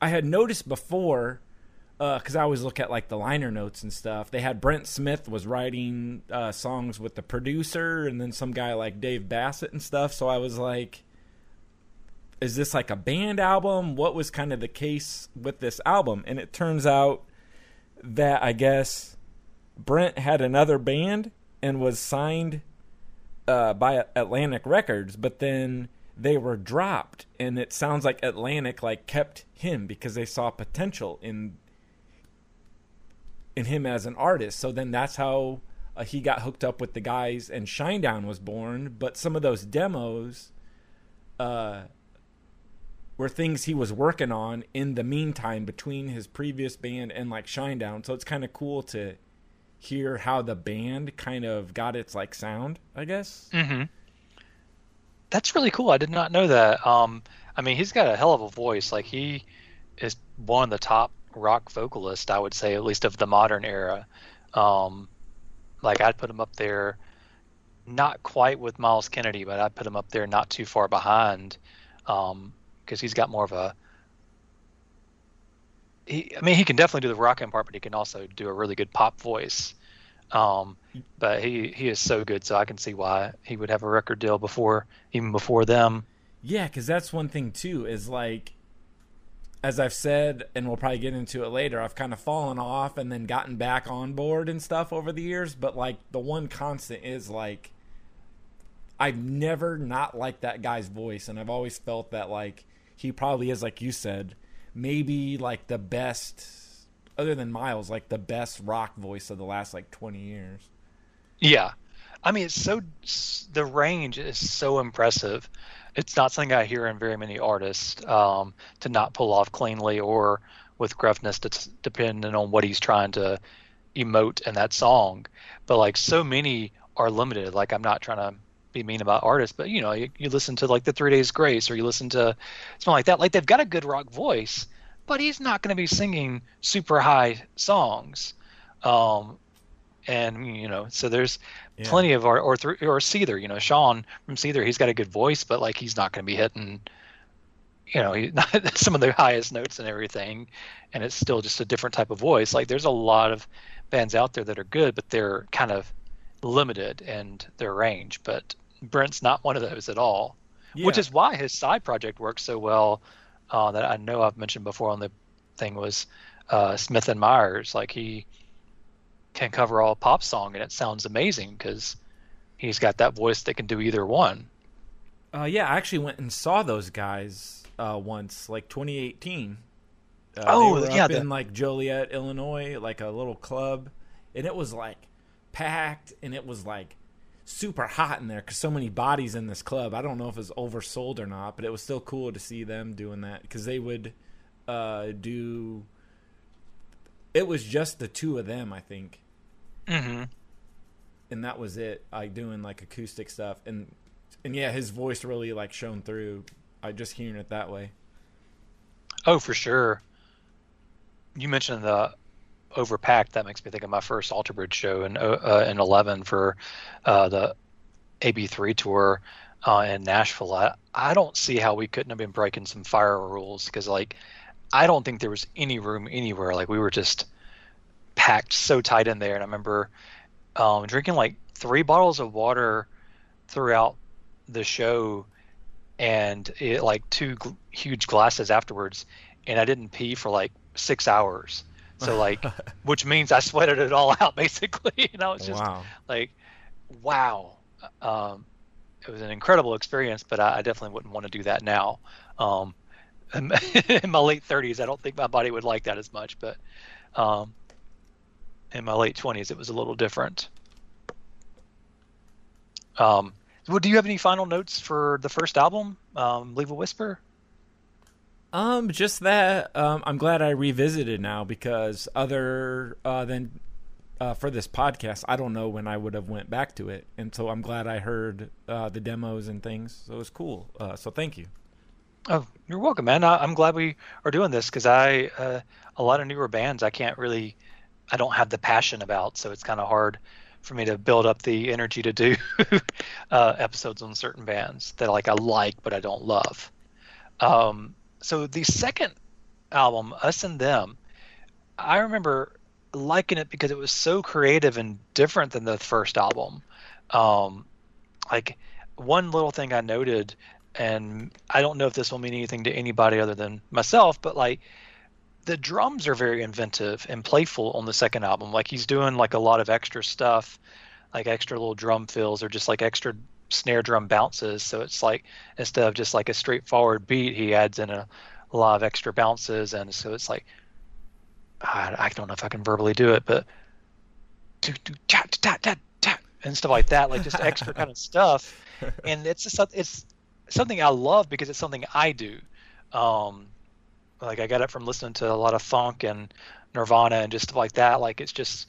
D: I had noticed before because I always look at like the liner notes and stuff. They had Brent Smith was writing uh, songs with the producer, and then some guy like Dave Bassett and stuff. So I was like, "Is this like a band album? What was kind of the case with this album?" And it turns out that I guess Brent had another band and was signed uh, by Atlantic Records, but then they were dropped, and it sounds like Atlantic like kept him because they saw potential in in him as an artist. So then that's how uh, he got hooked up with the guys, and Shinedown was born. But some of those demos uh, were things he was working on in the meantime between his previous band and like Shinedown. So it's kind of cool to hear how the band kind of got its like sound, I guess.
C: Mm-hmm. That's really cool. I did not know that. Um, I mean, he's got a hell of a voice. Like he is one of the top rock vocalists, I would say, at least of the modern era. Um, like I'd put him up there, not quite with Myles Kennedy, but I'd put him up there not too far behind, because he's got more of a. He, I mean, he can definitely do the rocking part, but he can also do a really good pop voice. Um, but he he is so good, so I can see why he would have a record deal before even before them.
D: Yeah, because that's one thing too. Is like, as I've said, and we'll probably get into it later. I've kind of fallen off and then gotten back on board and stuff over the years. But like, the one constant is like, I've never not liked that guy's voice, and I've always felt that like he probably is, like you said, maybe like the best, other than Myles, like the best rock voice of the last like twenty years.
C: Yeah, I mean, it's so the range is so impressive. It's not something I hear in very many artists um, to not pull off cleanly or with gruffness, to, depending on what he's trying to emote in that song. But like so many are limited. Like I'm not trying to be mean about artists, but you know, you, you listen to like the Three Days Grace or you listen to something like that. Like they've got a good rock voice, but he's not going to be singing super high songs. Um, and you know, so there's
D: Yeah.
C: plenty of our or thr or Seether, you know, Shaun from Seether, he's got a good voice, but like he's not going to be hitting, you know, he, *laughs* some of the highest notes and everything, and it's still just a different type of voice. Like there's a lot of bands out there that are good, but they're kind of limited in their range. But Brent's not one of those at all, which is why his side project works so well. Uh, that I know I've mentioned before on the thing was uh, Smith and Myers. Like he can cover all pop song and it sounds amazing because he's got that voice that can do either one.
D: Uh, yeah, I actually went and saw those guys uh, once, like 2018. Uh,
C: Oh, yeah,
D: up
C: the-
D: in like Joliet, Illinois, like a little club, and it was like packed, and it was like super hot in there because so many bodies in this club. I don't know if it was oversold or not, but it was still cool to see them doing that because they would uh, do. It was just the two of them, I think,
C: Mm-hmm.
D: and that was it. Like doing like acoustic stuff, and and yeah, his voice really like shone through. I just hearing it that way.
C: Oh, for sure. You mentioned the overpacked. That makes me think of my first Alter Bridge show in uh, uh, in eleven for uh, the AB3 tour uh, in Nashville. I, I don't see how we couldn't have been breaking some fire rules because like I don't think there was any room anywhere. Like we were just packed so tight in there, and I remember um, drinking like three bottles of water throughout the show and it, like two gl- huge glasses afterwards and i didn't pee for like six hours. So like *laughs* which means i sweated it all out *laughs* basically and i was just
D: wow.
C: like wow. Um, it was an incredible experience but I, I definitely wouldn't want to do that now. Um, in, *laughs* in my late 30s i don't think my body would like that as much but um, in my late 20s it was a little different um, well, do you have any final notes for the first album, um, Leave a Whisper?
D: Um, just that um, I'm glad I revisited now because other uh, than uh, for this podcast, I don't know when I would have went back to it, and so I'm glad I heard uh, the demos and things. So it was cool. Uh, so thank you.
C: Oh, you're welcome, man. I, I'm glad we are doing this because I uh, a lot of newer bands I can't really, I don't have the passion about, so it's kind of hard for me to build up the energy to do *laughs* uh, episodes on certain bands that like I like but I don't love. Um, so the second album, Us and Them, I remember liking it because it was so creative and different than the first album. Um, like one little thing I noted, and I don't know if this will mean anything to anybody other than myself, but like the drums are very inventive and playful on the second album. Like he's doing like a lot of extra stuff, like extra little drum fills or just like extra snare drum bounces. So it's like instead of just like a straightforward beat, he adds in a, a lot of extra bounces, and so it's like I, I don't know if I can verbally do it, but do do ta ta ta ta and stuff like that, like just extra kind of *laughs* stuff. And it's just, it's something I love because it's something I do. Um, like I got it from listening to a lot of funk and Nirvana and just like that. Like it's just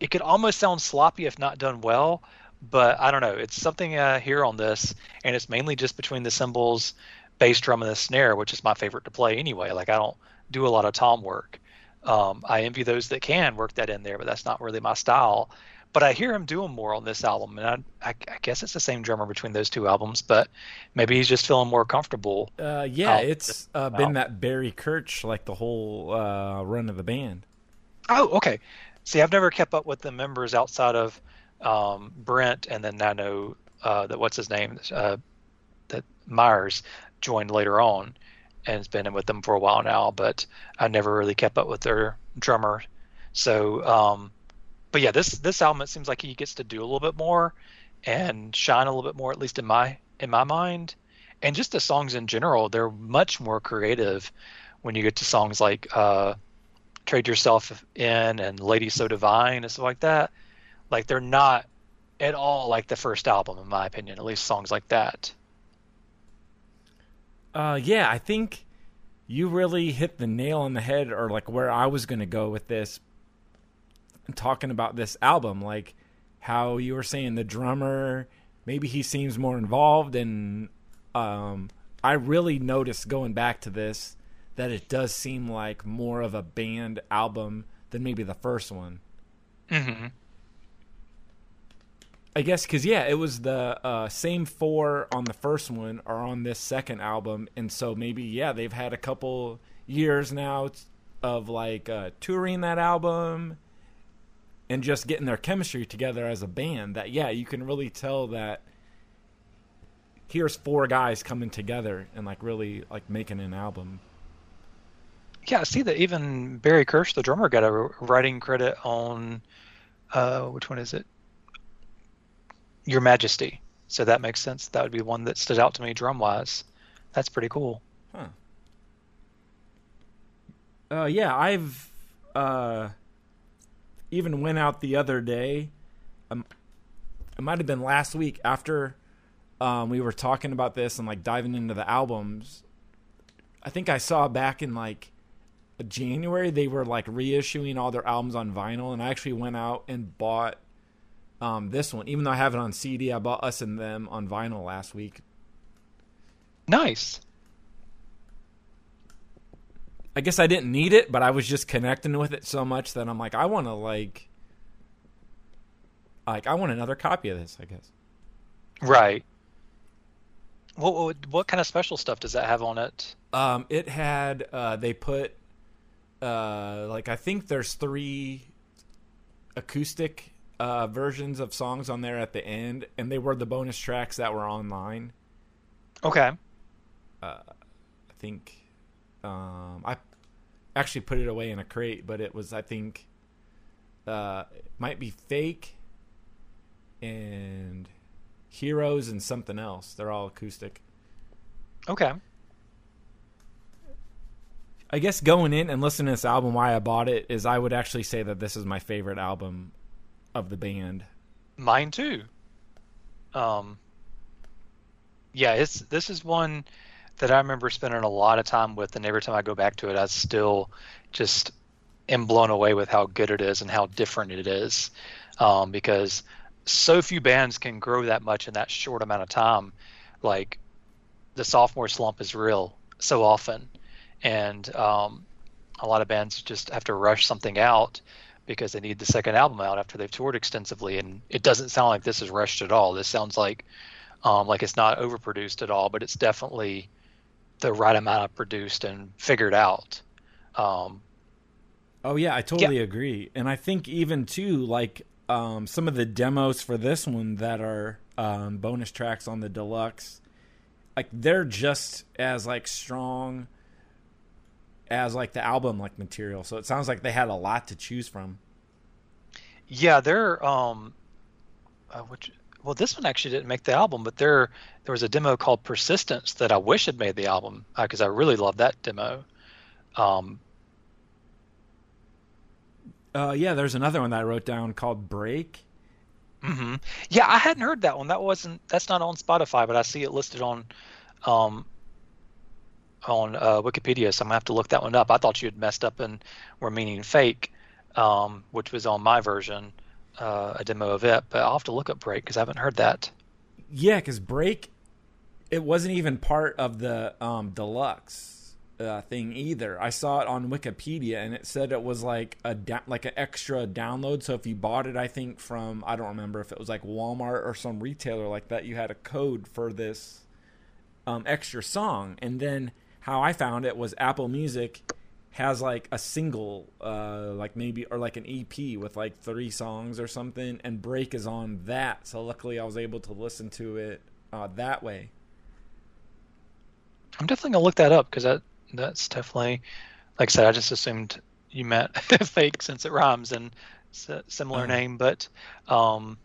C: it could almost sound sloppy if not done well, but I don't know. It's something uh, here on this, and it's mainly just between the cymbals, bass drum, and the snare, which is my favorite to play anyway. Like I don't do a lot of tom work. Um, I envy those that can work that in there, but that's not really my style. But I hear him doing more on this album, and I, I, I guess it's the same drummer between those two albums, but maybe he's just feeling more comfortable.
D: Uh, yeah, it's uh, been that Barry Kerch like the whole uh, run of the band.
C: Oh, okay. See, I've never kept up with the members outside of um, Brent, and then I know uh, that what's his name, uh, that Myers joined later on, and has been in with them for a while now. But I never really kept up with their drummer. So, um, but yeah, this this album it seems like he gets to do a little bit more and shine a little bit more, at least in my in my mind. And just the songs in general, they're much more creative when you get to songs like. Uh, trade yourself in and lady so divine and stuff like that like they're not at all like the first album in my opinion at least songs like that
D: Uh, yeah, I think you really hit the nail on the head, or like where I was gonna go with this. Talking about this album, like how you were saying the drummer, maybe he seems more involved, and um, I really noticed going back to this that it does seem like more of a band album than maybe the first one.
C: mm-hmm.
D: I guess because yeah, it was the uh, same four on the first one are on this second album, and so maybe yeah, they've had a couple years now of like uh, touring that album and just getting their chemistry together as a band. That yeah, you can really tell that here's four guys coming together and like really like making an album.
C: yeah I see that even Barry Kerch the drummer got a writing credit on uh which one is it your majesty so that makes sense that would be one that stood out to me drum wise that's pretty cool
D: Huh. Uh, yeah, I've uh, even went out the other day. Um, it might have been last week after um, we were talking about this and like diving into the albums. I think I saw back in like January they were like reissuing all their albums on vinyl, and I actually went out and bought um, this one, even though I have it on CD. I bought Us and Them on vinyl last week.
C: nice
D: I guess I didn't need it, but I was just connecting with it so much that I'm like, I want to like, like I want another copy of this. I guess.
C: Right. What, what what kind of special stuff does that have on it?
D: Um, it had uh, they put uh, like I think there's three acoustic uh, versions of songs on there at the end, and they were the bonus tracks that were online.
C: Okay.
D: Uh, I think um, I actually put it away in a crate, but it was I think uh, might be fake and heroes and something else. They're all acoustic.
C: Okay.
D: I guess going in and listening to this album, why I bought it is I would actually say that this is my favorite album of the band.
C: Mine too. Um. Yeah, it's this is one that I remember spending a lot of time with, and every time I go back to it, I still just am blown away with how good it is and how different it is. Um, because so few bands can grow that much in that short amount of time. Like the sophomore slump is real so often, and um, a lot of bands just have to rush something out because they need the second album out after they've toured extensively. And it doesn't sound like this is rushed at all. This sounds like um, like it's not overproduced at all, but it's definitely the right amount of produced and figured out. Um,
D: Oh yeah, I totally agree. And I think even too, like um, some of the demos for this one that are um, bonus tracks on the deluxe, like they're just as like strong as like the album like material. So it sounds like they had a lot to choose from.
C: yeah, they're um, uh, which well, this one actually didn't make the album, but there there was a demo called Persistence that I wish had made the album because I really love that demo. Um,
D: Uh, yeah, there's another one that I wrote down called Break.
C: hmm Yeah, I hadn't heard that one. That wasn't. That's not on Spotify, but I see it listed on, um, on uh, Wikipedia. So I'm gonna have to look that one up. I thought you had messed up and were meaning fake, um, which was on my version, uh, a demo of it. But I'll have to look up Break because I haven't heard that.
D: Yeah, because Break, it wasn't even part of the um, deluxe uh, thing either. I saw it on Wikipedia, and it said it was like a da- like an extra download. So if you bought it, I think from I don't remember if it was like Walmart or some retailer like that, you had a code for this um, extra song. And then how I found it was Apple Music has like a single, uh, like maybe or like an EP with like three songs or something, and Break is on that. So luckily, I was able to listen to it uh, that way.
C: I'm definitely gonna look that up because that that's definitely, like I said, I just assumed you meant *laughs* fake since it rhymes and similar
D: Uh-huh.
C: name. But um,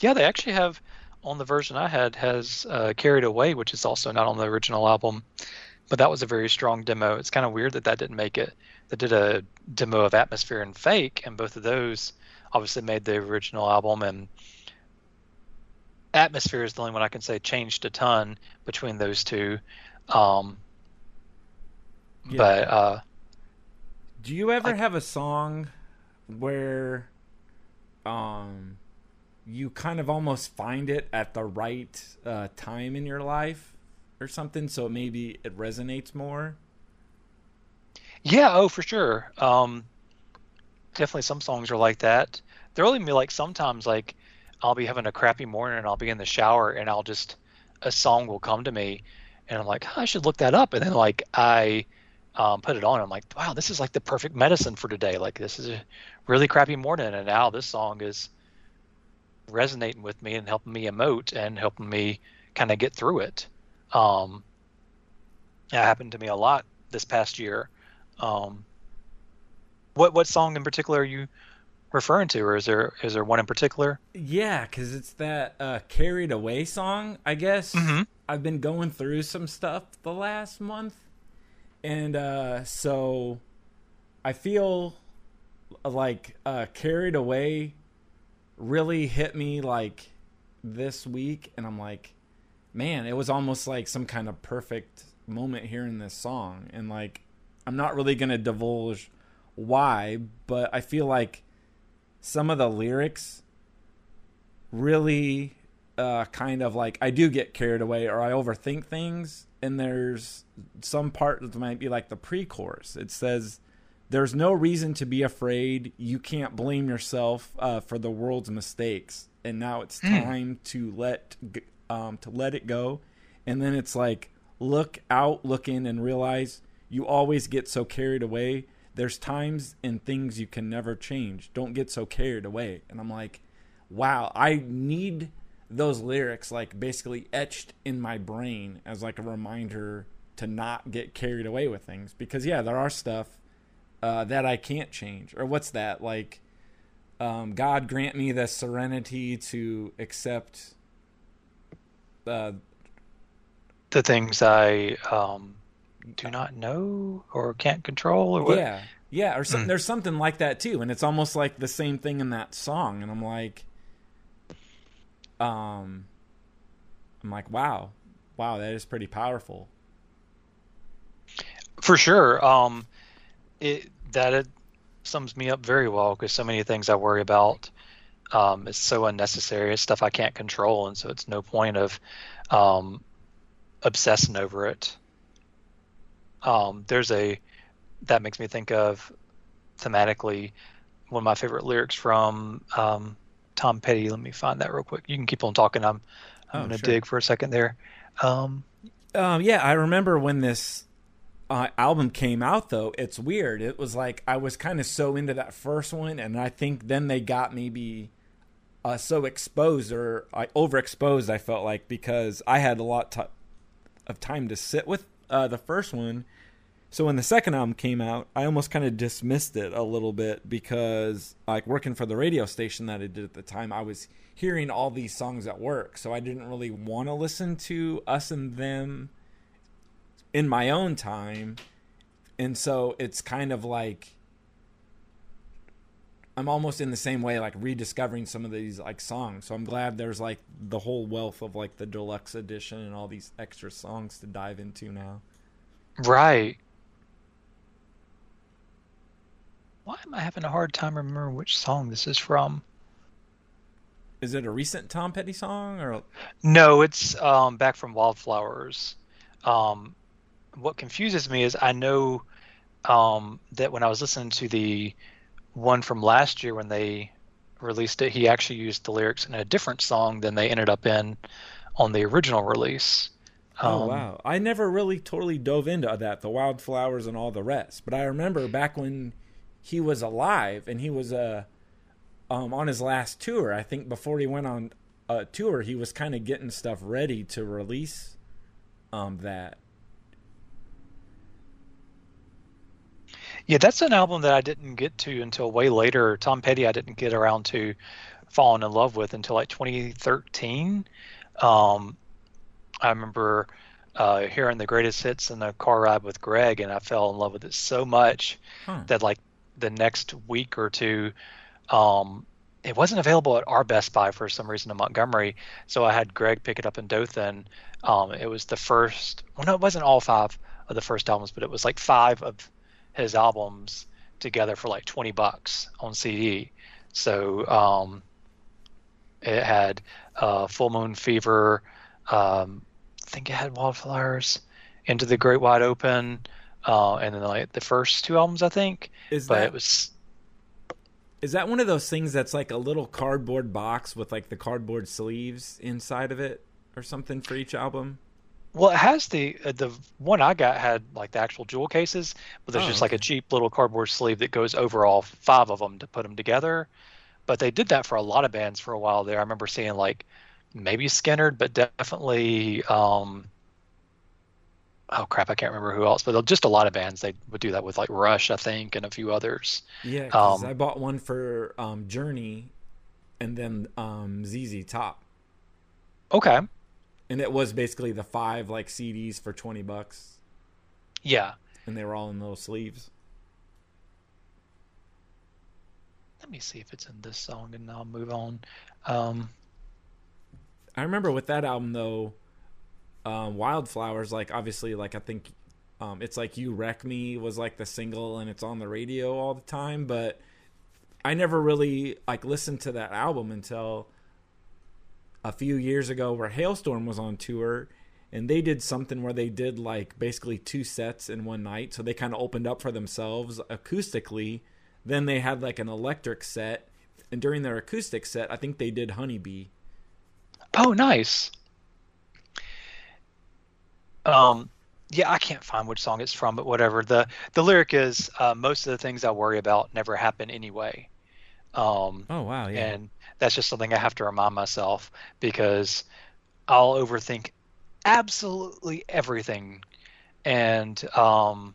C: yeah, they actually have on the version I had has uh, "Carried Away," which is also not on the original album, but that was a very strong demo. It's kind of weird that that didn't make it. They did a demo of "Atmosphere" and "Fake," and both of those obviously made the original album and. Atmosphere is the only one I can say changed a ton between those two. Um,
D: Yeah.
C: but uh,
D: Do you ever
C: I-
D: have a song where um you kind of almost find it at the right uh, time in your life or something so maybe it resonates more?
C: yeah, oh for sure. Um, definitely some songs are like that. They're only be like sometimes like I'll be having a crappy morning and I'll be in the shower and I'll just a song will come to me and I'm like, "Huh, I should look that up. And then like I um, put it on. I'm like, wow, this is like the perfect medicine for today. Like this is a really crappy morning, and now this song is resonating with me and helping me emote and helping me kind of get through it. Um, that happened to me a lot this past year. Um, what what song in particular are you referring to, or is there is there one in particular?
D: Yeah, because it's that uh, "Carried Away" song. I guess
C: mm-hmm.
D: I've been going through some stuff the last month, and uh, so I feel like uh, "Carried Away" really hit me like this week, and I'm like, man, it was almost like some kind of perfect moment hearing this song, and like I'm not really gonna divulge why, but I feel like some of the lyrics really uh, kind of like I do get carried away or I overthink things. And there's some part that might be like the pre-chorus. It says, "There's no reason to be afraid. You can't blame yourself uh, for the world's mistakes, and now it's time to let g- um, to let it go." And then it's like, look out, look in, and realize you always get so carried away. There's times and things you can never change. Don't get so carried away. And I'm like, wow, I need those lyrics like basically etched in my brain as like a reminder to not get carried away with things because yeah, there are stuff uh, that I can't change. Or what's that like? Um, God grant me the serenity to accept uh,
C: The things I um, do not know or can't control or what?
D: Yeah, yeah, or some,
C: Hmm.
D: there's something like that too, and it's almost like the same thing in that song, and I'm like, um, I'm like, wow, wow, that is pretty powerful.
C: For sure. Um, it that it sums me up very well because so many things I worry about um, is so unnecessary. It's stuff I can't control, and so it's no point of um, obsessing over it. Um, there's a that makes me think of thematically one of my favorite lyrics from um, Tom Petty. Let me find that real quick. You can keep on talking. I'm I'm
D: Oh,
C: gonna
D: sure.
C: dig for a second there. Um,
D: Um, yeah, I remember when this uh, album came out. Though it's weird. It was like I was kind of so into that first one, and I think then they got maybe uh, so exposed or I overexposed. I felt like because I had a lot of time to sit with uh, the first one. So when the second album came out, I almost kind of dismissed it a little bit because, like, working for the radio station that I did at the time, I was hearing all these songs at work. So I didn't really want to listen to Us and Them in my own time. And so it's kind of like I'm almost in the same way, like rediscovering some of these like songs. So I'm glad there's like the whole wealth of like the deluxe edition and all these extra songs to dive into now.
C: Right. Why am I having a hard time remembering which song this is from?
D: Is it a recent Tom Petty song or
C: No, it's um, back from Wildflowers. Um, what confuses me is I know um, that when I was listening to the one from last year when they released it, he actually used the lyrics in a different song than they ended up in on the original release.
D: Oh
C: Um,
D: wow! I never really totally dove into that, the wildflowers and all the rest. But I remember back when he was alive and he was uh, um, on his last tour. I think before he went on a tour, he was kind of getting stuff ready to release um, that.
C: Yeah, that's an album that I didn't get to until way later. Tom Petty, I didn't get around to falling in love with until like 2013. Um, I remember uh, hearing the greatest hits in the car ride with Greg, and I fell in love with it so much
D: Huh.
C: that like the next week or two, um, it wasn't available at our Best Buy for some reason in Montgomery. So I had Greg pick it up in Dothan. Um, it was the first. Well, no, it wasn't all five of the first albums, but it was like five of his albums together for like 20 bucks on CD. So um, it had uh, Full Moon Fever. Um, I think it had Wildflowers, Into the Great Wide Open, uh, and then like the first two albums, I think.
D: Is
C: But
D: that
C: it was
D: is that one of those things that's like a little cardboard box with like the cardboard sleeves inside of it or something for each album?
C: Well, it has the uh, the one I got had like the actual jewel cases, but there's
D: Oh,
C: just like a cheap little cardboard sleeve that goes over all five of them to put them together. But they did that for a lot of bands for a while there. I remember seeing like maybe Skynyrd, but definitely um, oh crap, I can't remember who else, but just a lot of bands they would do that with like Rush, I think, and a few others.
D: Yeah,
C: Um,
D: I bought one for um, Journey and then um, ZZ Top.
C: Okay,
D: and it was basically the five like CDs for twenty bucks,
C: yeah.
D: and they were all in little sleeves.
C: Let me see if it's in this song, and I'll move on. Um,
D: I remember with that album though, um, Wildflowers. Like obviously, like I think um, it's like "You Wreck Me" was like the single, and it's on the radio all the time. But I never really like listened to that album until a few years ago where Halestorm was on tour and they did something where they did like basically two sets in one night. So they kind of opened up for themselves acoustically. Then they had like an electric set. And during their acoustic set, I think they did Honeybee.
C: Oh, nice. Um, yeah, I can't find which song it's from, but whatever. the The lyric is, uh, "Most of the things I worry about never happen anyway." Um,
D: Oh, wow. Yeah.
C: and that's just something I have to remind myself because I'll overthink absolutely everything, and um,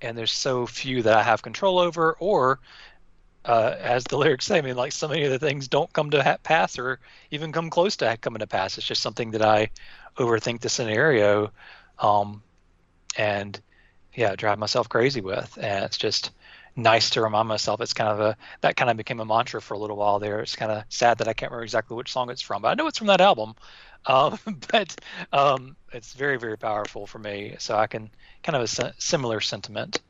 C: and there's so few that I have control over, or uh, as the lyrics say, I mean, like so many of the things don't come to ha- pass or even come close to coming to pass. It's just something that I overthink the scenario, um, and yeah, drive myself crazy with. And it's just nice to remind myself. It's kind of a that kind of became a mantra for a little while there. It's kind of sad that I can't remember exactly which song it's from, but I know it's from that album. *laughs* Um, but um, it's very very powerful for me. So I can kind of a similar sentiment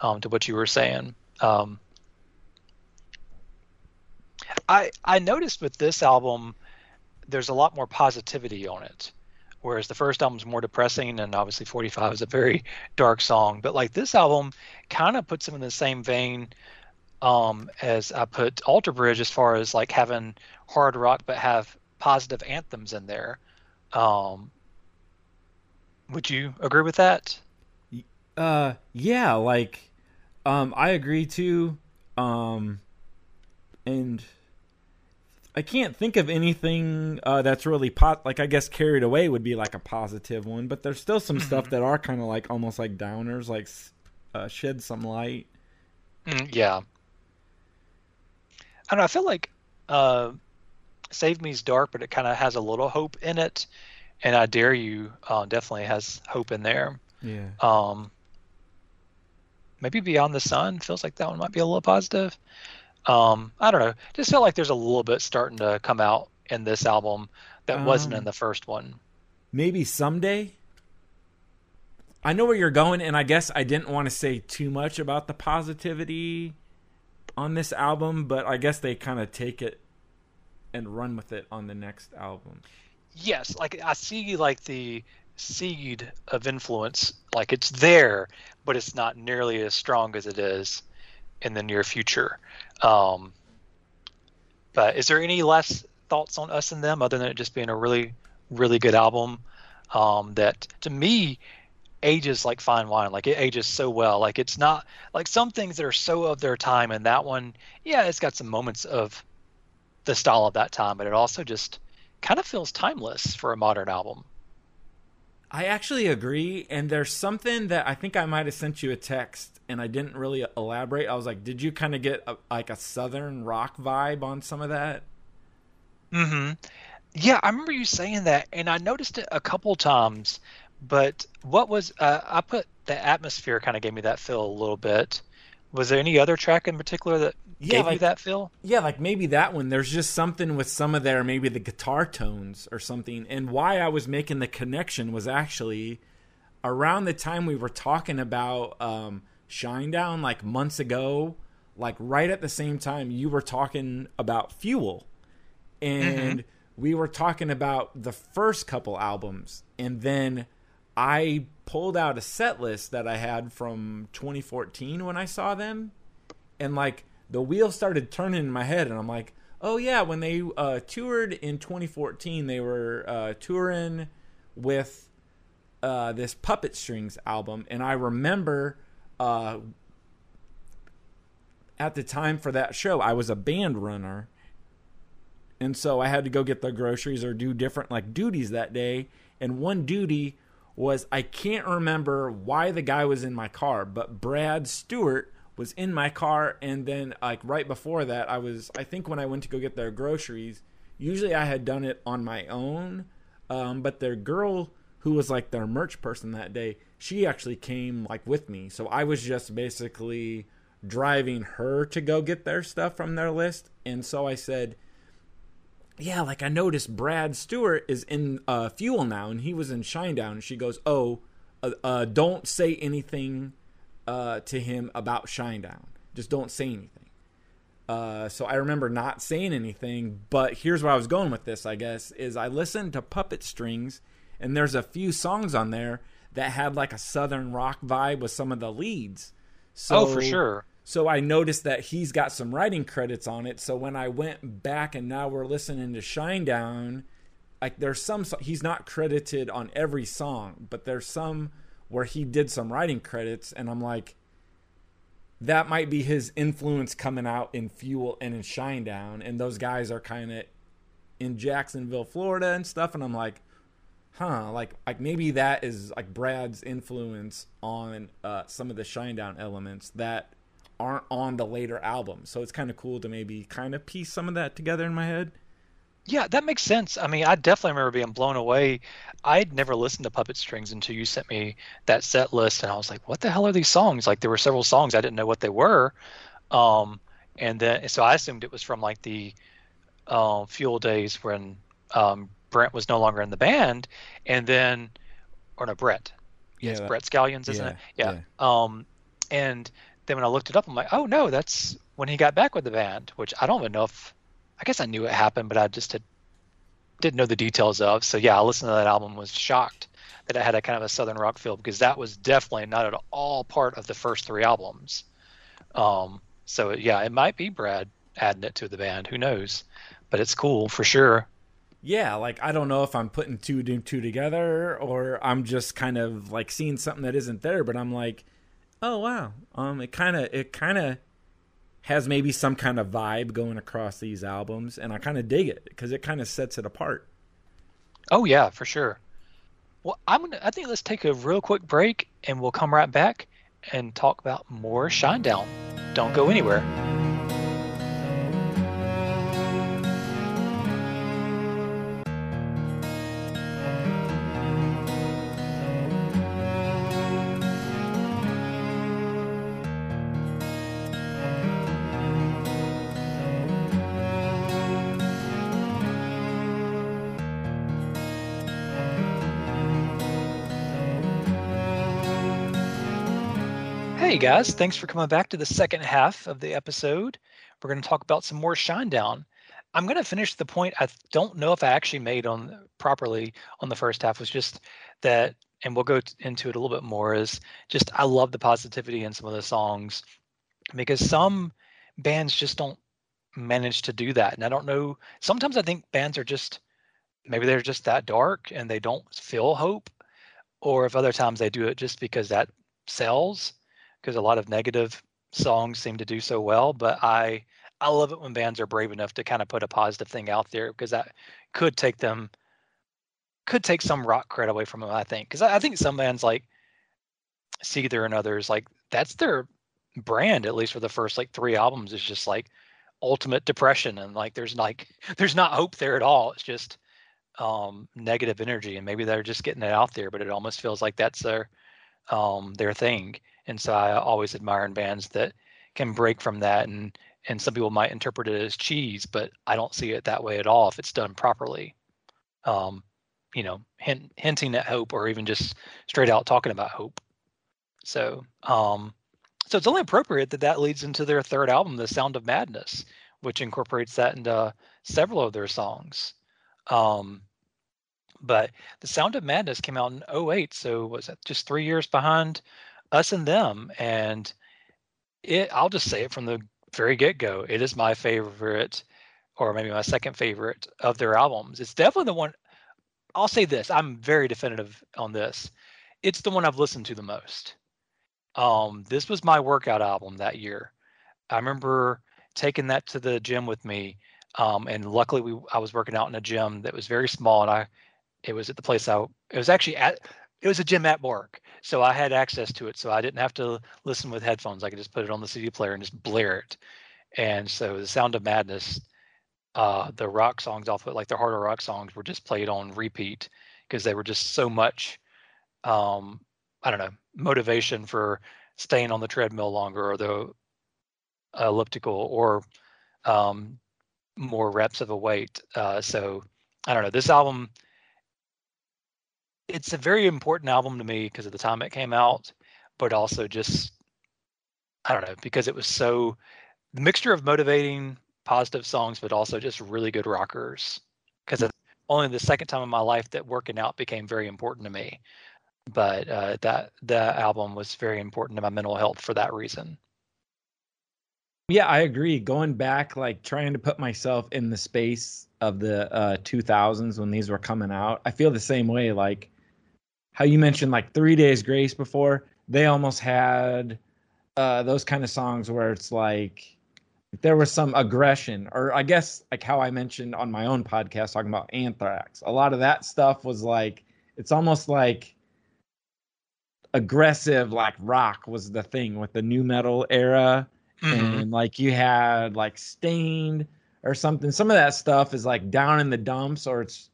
C: um, to what you were saying. Um, I I noticed with this album, there's a lot more positivity on it, whereas the first album's more depressing, and obviously 45 is a very dark song. But like this album, kind of puts them in the same vein um, as I put Alter Bridge, as far as like having hard rock but have positive anthems in there. Um, would you agree with that?
D: Uh, yeah, like, um, I agree too. Um, and I can't think of anything uh, that's really pot. Like, I guess carried away would be like a positive one, but there's still some stuff that are kind of like almost like downers, like uh, shed some light.
C: Mm, yeah. I don't know. I feel like uh, Save Me's dark, but it kind of has a little hope in it, and I Dare You uh, definitely has hope in there.
D: Yeah.
C: Um, maybe Beyond the Sun feels like that one might be a little positive. Um, I don't know. Just felt like there's a little bit starting to come out in this album that wasn't in
D: Um,
C: the first one.
D: maybe someday. I know where you're going, and I guess I didn't want to say too much about the positivity on this album, but I guess they kind of take it and run with it on the next album.
C: Yes, like I see like the seed of influence, like it's there, but it's not nearly as strong as it is in the near future. Um, but is there any less thoughts on us and them other than it just being a really, really good album? Um, that to me ages like fine wine. Like it ages so well. Like it's not like some things that are so of their time, and that one, yeah, it's got some moments of the style of that time, but it also just kind of feels timeless for a modern album.
D: I actually agree, and there's something that I think I might have sent you a text, and I didn't really elaborate. I was like, "Did you kind of get a, like a southern rock vibe on some of that?"
C: Mm-hmm. Yeah, I remember you saying that, and I noticed it a couple times. But what was uh, I put the atmosphere kind of gave me that feel a little bit. Was there any other track in particular that
D: Yeah,
C: gave you that feel?
D: Yeah, like maybe that one. There's just something with some of their maybe the guitar tones or something. And why I was making the connection was actually around the time we were talking about um, Shinedown, like months ago. Like right at the same time, you were talking about Fuel, and we were talking about the first couple albums, and then I pulled out a set list that I had from 2014 when I saw them, and like the wheels started turning in my head. And i'm like oh yeah when they uh, toured in 2014 they were uh, touring with uh, this puppet strings album. And i remember uh, at the time for that show i was a band runner. And so i had to go get the groceries or do different like duties that day. And one duty was i can't remember why the guy was in my car but brad stewart was in my car. And then like right before that i was i think when i went to go get their groceries usually i had done it on my own um, but their girl who was like their merch person that day she actually came like with me so i was just basically driving her to go get their stuff from their list and so i said yeah, like I noticed Brad Stewart is in uh, Fuel now, and he was in Shinedown. And she goes, "Oh, uh, uh, don't say anything uh, to him about Shinedown. Just don't say anything." Uh, so I remember not saying anything, but here's where I was going with this. I guess is I listened to Puppet Strings, and there's a few songs on there that had like a southern rock vibe with some of the leads. So,
C: oh, for sure.
D: So I noticed that he's got some writing credits on it. So when I went back and now we're listening to Shinedown, like there's some he's not credited on every song, but there's some where he did some writing credits, and I'm like, that might be his influence coming out in Fuel and in Shinedown, and those guys are kind of in Jacksonville, Florida, and stuff, and I'm like, huh, like like maybe that is like Brad's influence on uh, some of the Shinedown elements that aren't on the later albums. So it's kind of cool to maybe kind of piece some of that together in my head.
C: Yeah, that makes sense. I mean, I definitely remember being blown away. I'd never listened to Puppet Strings until you sent me that set list, and I was like, "What the hell are these songs?" Like, there were several songs I didn't know what they were, um, and then so I assumed it was from like the uh, Fuel days when um, Brent was no longer in the band, and then or no Brett,
D: Yeah,
C: it's
D: that-
C: Brett Scallions, isn't
D: yeah,
C: it? Yeah. Um, and then when I looked it up, I'm like, oh no, that's when he got back with the band, which I don't even know if I guess I knew it happened, but I just had, didn't know the details of. So yeah, I listened to that album, was shocked that it had a kind of a southern rock feel because that was definitely not at all part of the first three albums. Um, so yeah, it might be Brad adding it to the band. Who knows? But it's cool for sure.
D: Yeah, like I don't know if I'm putting two and two together or I'm just kind of like seeing something that isn't there, but I'm like, oh wow, um, it kind of it kind of has maybe some kind of vibe going across these albums, and I kind of dig it because it kind of sets it apart.
C: Oh yeah, for sure. Well, I'm gonna. I think let's take a real quick break, and we'll come right back and talk about more Shinedown. Don't go anywhere. Guys, thanks for coming back to the second half of the episode. We're going to talk about some more Shinedown. I'm going to finish the point I don't know if I actually made on properly on the first half was just that, and we'll go into it a little bit more. Is just I love the positivity in some of the songs because some bands just don't manage to do that, and I don't know. Sometimes I think bands are just maybe they're just that dark and they don't feel hope, or if other times they do it just because that sells because a lot of negative songs seem to do so well. But I I love it when bands are brave enough to kind of put a positive thing out there because that could take them could take some rock cred away from them. I think because I, I think some bands like Seether and others like that's their brand at least for the first like three albums is just like ultimate depression and like there's like *laughs* there's not hope there at all. It's just um negative energy and maybe they're just getting it out there but it almost feels like that's their um their thing and so i always admire in bands that can break from that and and some people might interpret it as cheese but i don't see it that way at all if it's done properly. Um you know hint, hinting at hope or even just straight out talking about hope. So um so it's only appropriate that that leads into their third album the sound of madness which incorporates that into several of their songs. Um but the sound of madness came out in 08 so was that just three years behind us and them and it i'll just say it from the very get-go it is my favorite or maybe my second favorite of their albums. It's definitely the one i'll say this i'm very definitive on this. It's the one i've listened to the most. Um this was my workout album that year. I remember taking that to the gym with me um and luckily we i was working out in a gym that was very small and i it was at the place i it was actually at it was a gym at work so i had access to it so i didn't have to listen with headphones i could just put it on the cd player and just blare it. And so the sound of madness uh the rock songs off it like the harder rock songs were just played on repeat because they were just so much um i don't know motivation for staying on the treadmill longer or the elliptical or um more reps of a weight uh so i don't know this album it's a very important album to me because of the time it came out, but also just I don't know because it was so the mixture of motivating, positive songs, but also just really good rockers. Because it's only the second time in my life that working out became very important to me. But uh, that that album was very important to my mental health for that reason.
D: Yeah, I agree. Going back, like trying to put myself in the space of the uh, 2000s when these were coming out, I feel the same way. Like how you mentioned, like Three Days Grace before, they almost had uh, those kind of songs where it's like there was some aggression, or I guess like how I mentioned on my own podcast talking about Anthrax. A lot of that stuff was like it's almost like aggressive, like rock was the thing with the nu metal era
C: Mhm.
D: and like you had like Staind or something. Some of that stuff is like down in the dumps or it's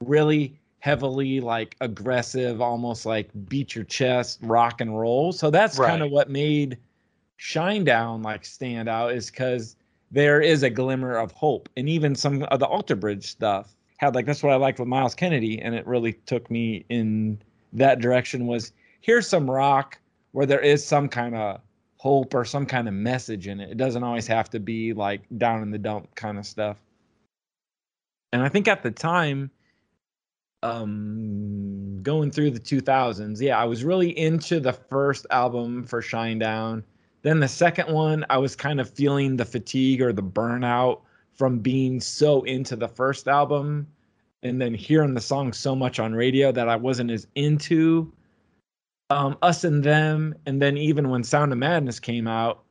D: really heavily like aggressive almost like beat your chest rock and roll. So that's kind of what made Shinedown like stand out is because there is a glimmer of hope. And even some of the alter bridge stuff had like that's what i liked with Myles Kennedy and it really took me in that direction was here's some rock where there is some kind of hope or some kind of message in it. It doesn't always have to be like down in the dump kind of stuff. And I think at the time, um, going through the 2000s, yeah, I was really into the first album for Shinedown. Then the second one, I was kind of feeling the fatigue or the burnout from being so into the first album and then hearing the song so much on radio that I wasn't as into um, us and them, and then even when Sound of Madness came out,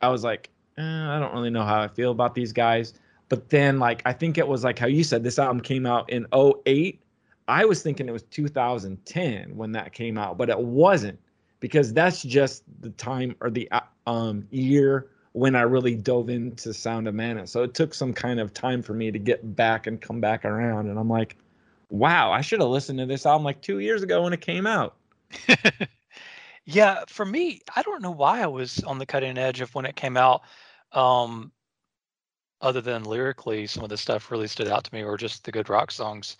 D: I was like, eh, I don't really know how I feel about these guys. But then, like, I think it was like how you said this album came out in 08. I was thinking it was 2010 when that came out, but it wasn't because that's just the time or the uh, um, year when I really dove into Sound of Madness. So it took some kind of time for me to get back and come back around. And I'm like, wow, I should have listened to this album like two years ago when it came out. *laughs*
C: yeah, for me, I don't know why I was on the cutting edge of when it came out. Um, other than lyrically, some of the stuff really stood out to me, or just the good rock songs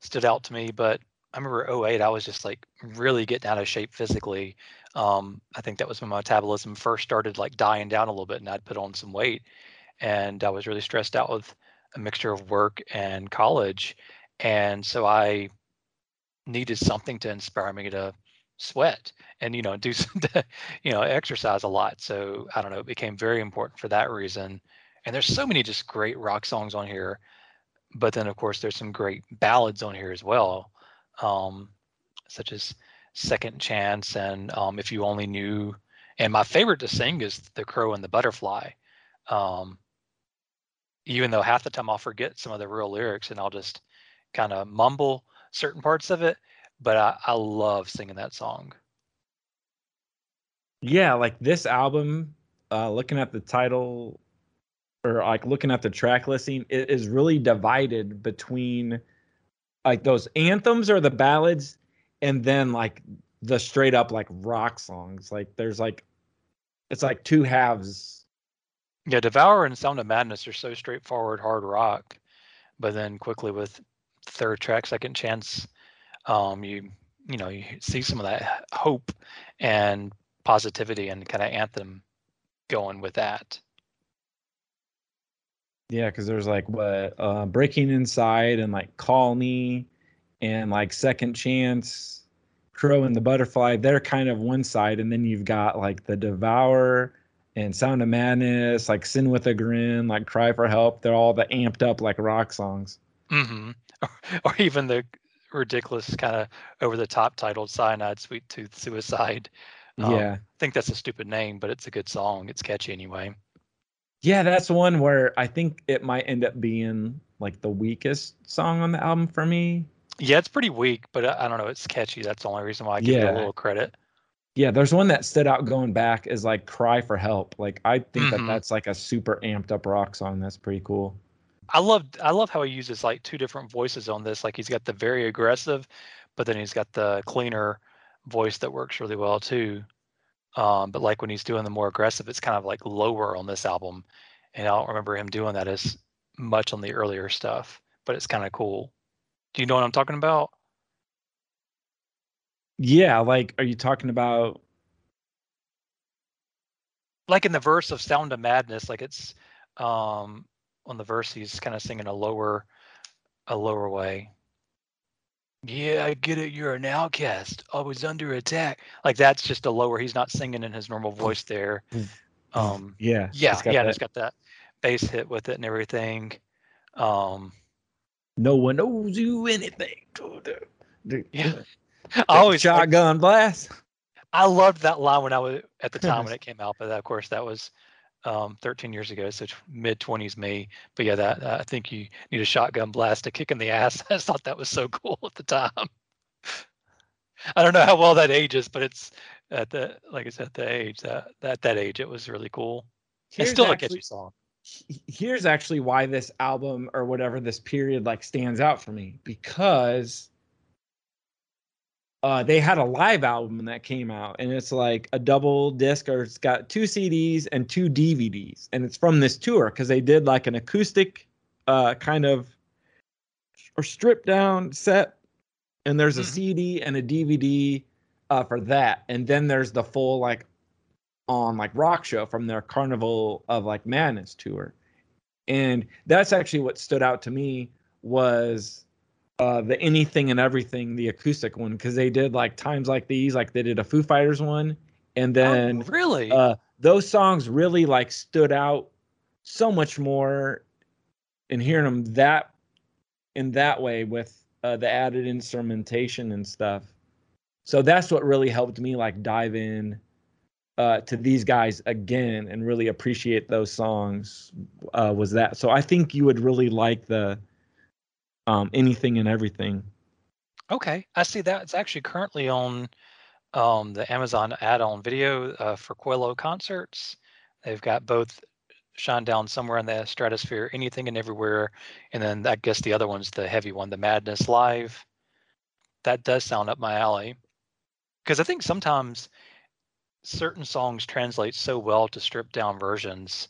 C: stood out to me. But I remember 08, I was just like really getting out of shape physically. Um, I think that was when my metabolism first started like dying down a little bit, and I'd put on some weight, and I was really stressed out with a mixture of work and college, and so I needed something to inspire me to sweat and you know do *laughs* some you know exercise a lot. So i don't know it became very important for that reason. And there's so many just great rock songs on here but then of course there's some great ballads on here as well um such as second chance and um if you only knew. And my favorite to sing is the crow and the butterfly um even though half the time i'll forget some of the real lyrics and i'll just kind of mumble certain parts of it but I, I love singing that song.
D: Yeah, like this album, uh, looking at the title or like looking at the track listing, it is really divided between like those anthems or the ballads and then like the straight up like rock songs. Like there's like it's like two halves.
C: Yeah, Devour and Sound of Madness are so straightforward hard rock, but then quickly with third track, second chance, um, you you know you see some of that hope and positivity and kind of anthem going with that.
D: Yeah, because there's like what uh Breaking Inside and like Call Me and like Second Chance, Crow and the Butterfly, they're kind of one side, and then you've got like the Devour and Sound of Madness, like Sin with a Grin, like Cry for Help. They're all the amped up like rock songs.
C: hmm *laughs* Or, even the ridiculous kind of over the top titled Cyanide Sweet Tooth Suicide. Um,
D: yeah.
C: I think that's a stupid name, but it's a good song. It's catchy anyway.
D: Yeah, that's one where I think it might end up being like the weakest song on the album for me.
C: Yeah, it's pretty weak, but I, I don't know. It's catchy. That's the only reason why I give it a little credit.
D: Yeah, there's one that stood out going back is like Cry for Help. Like I think
C: Mhm.
D: that that's like a super amped up rock song. That's pretty cool.
C: I love I love how he uses like two different voices on this. Like he's got the very aggressive, but then he's got the cleaner voice that works really well too. Um, but like when he's doing the more aggressive, it's kind of like lower on this album, and I don't remember him doing that as much on the earlier stuff. But it's kind of cool. Do you know what I'm talking about?
D: Yeah, like are you talking about
C: like in the verse of Sound of Madness, like it's um on the verse he's kind of singing a lower a lower way. Yeah, I get it. You're an outcast, always under attack. Like that's just a lower. He's not singing in his normal voice there. Um,
D: yeah,
C: yeah, yeah,
D: that-
C: it's got that bass hit with it and everything. Um,
D: no one owes you anything.
C: Yeah. *laughs* I always
D: shotgun blast.
C: I loved that line when I was at the time when *laughs* it came out, but of course that was um, 13 years ago, so mid 20s me. But yeah, that I think you need a shotgun blast to kick in the *laughs* ass. I thought that was so cool at the time. *laughs* I don't know how well that ages, but it's at the like I said, at the age that at that age, it was really cool. It's
D: Here's
C: still a
D: actually-
C: catchy song.
D: here's actually why this album or whatever this period like stands out for me because uh they had a live album that came out and it's like a double disc or it's got two CDs and two DVDs and it's from this tour because they did like an acoustic uh kind of or stripped down set and there's a
C: Mhm.
D: CD and a DVD uh for that and then there's the full like on like rock show from their Carnival of like Madness tour. And that's actually what stood out to me was uh the anything and everything, the acoustic one, because they did like times like these, like they did a Foo Fighters one, and then
C: oh, really?
D: uh those songs really like stood out so much more in hearing them that in that way with uh, the added instrumentation and stuff so that's what really helped me like dive in uh, to these guys again and really appreciate those songs uh, was that so i think you would really like the um, anything and everything
C: Okay, I see that. It's actually currently on um, the Amazon add-on video uh, for Qello concerts. They've got both Shinedown Somewhere in the Stratosphere, Anything and Everywhere, and then I guess the other one's the heavy one, the Madness Live. That does sound up my alley. Because I think sometimes certain songs translate so well to stripped down versions.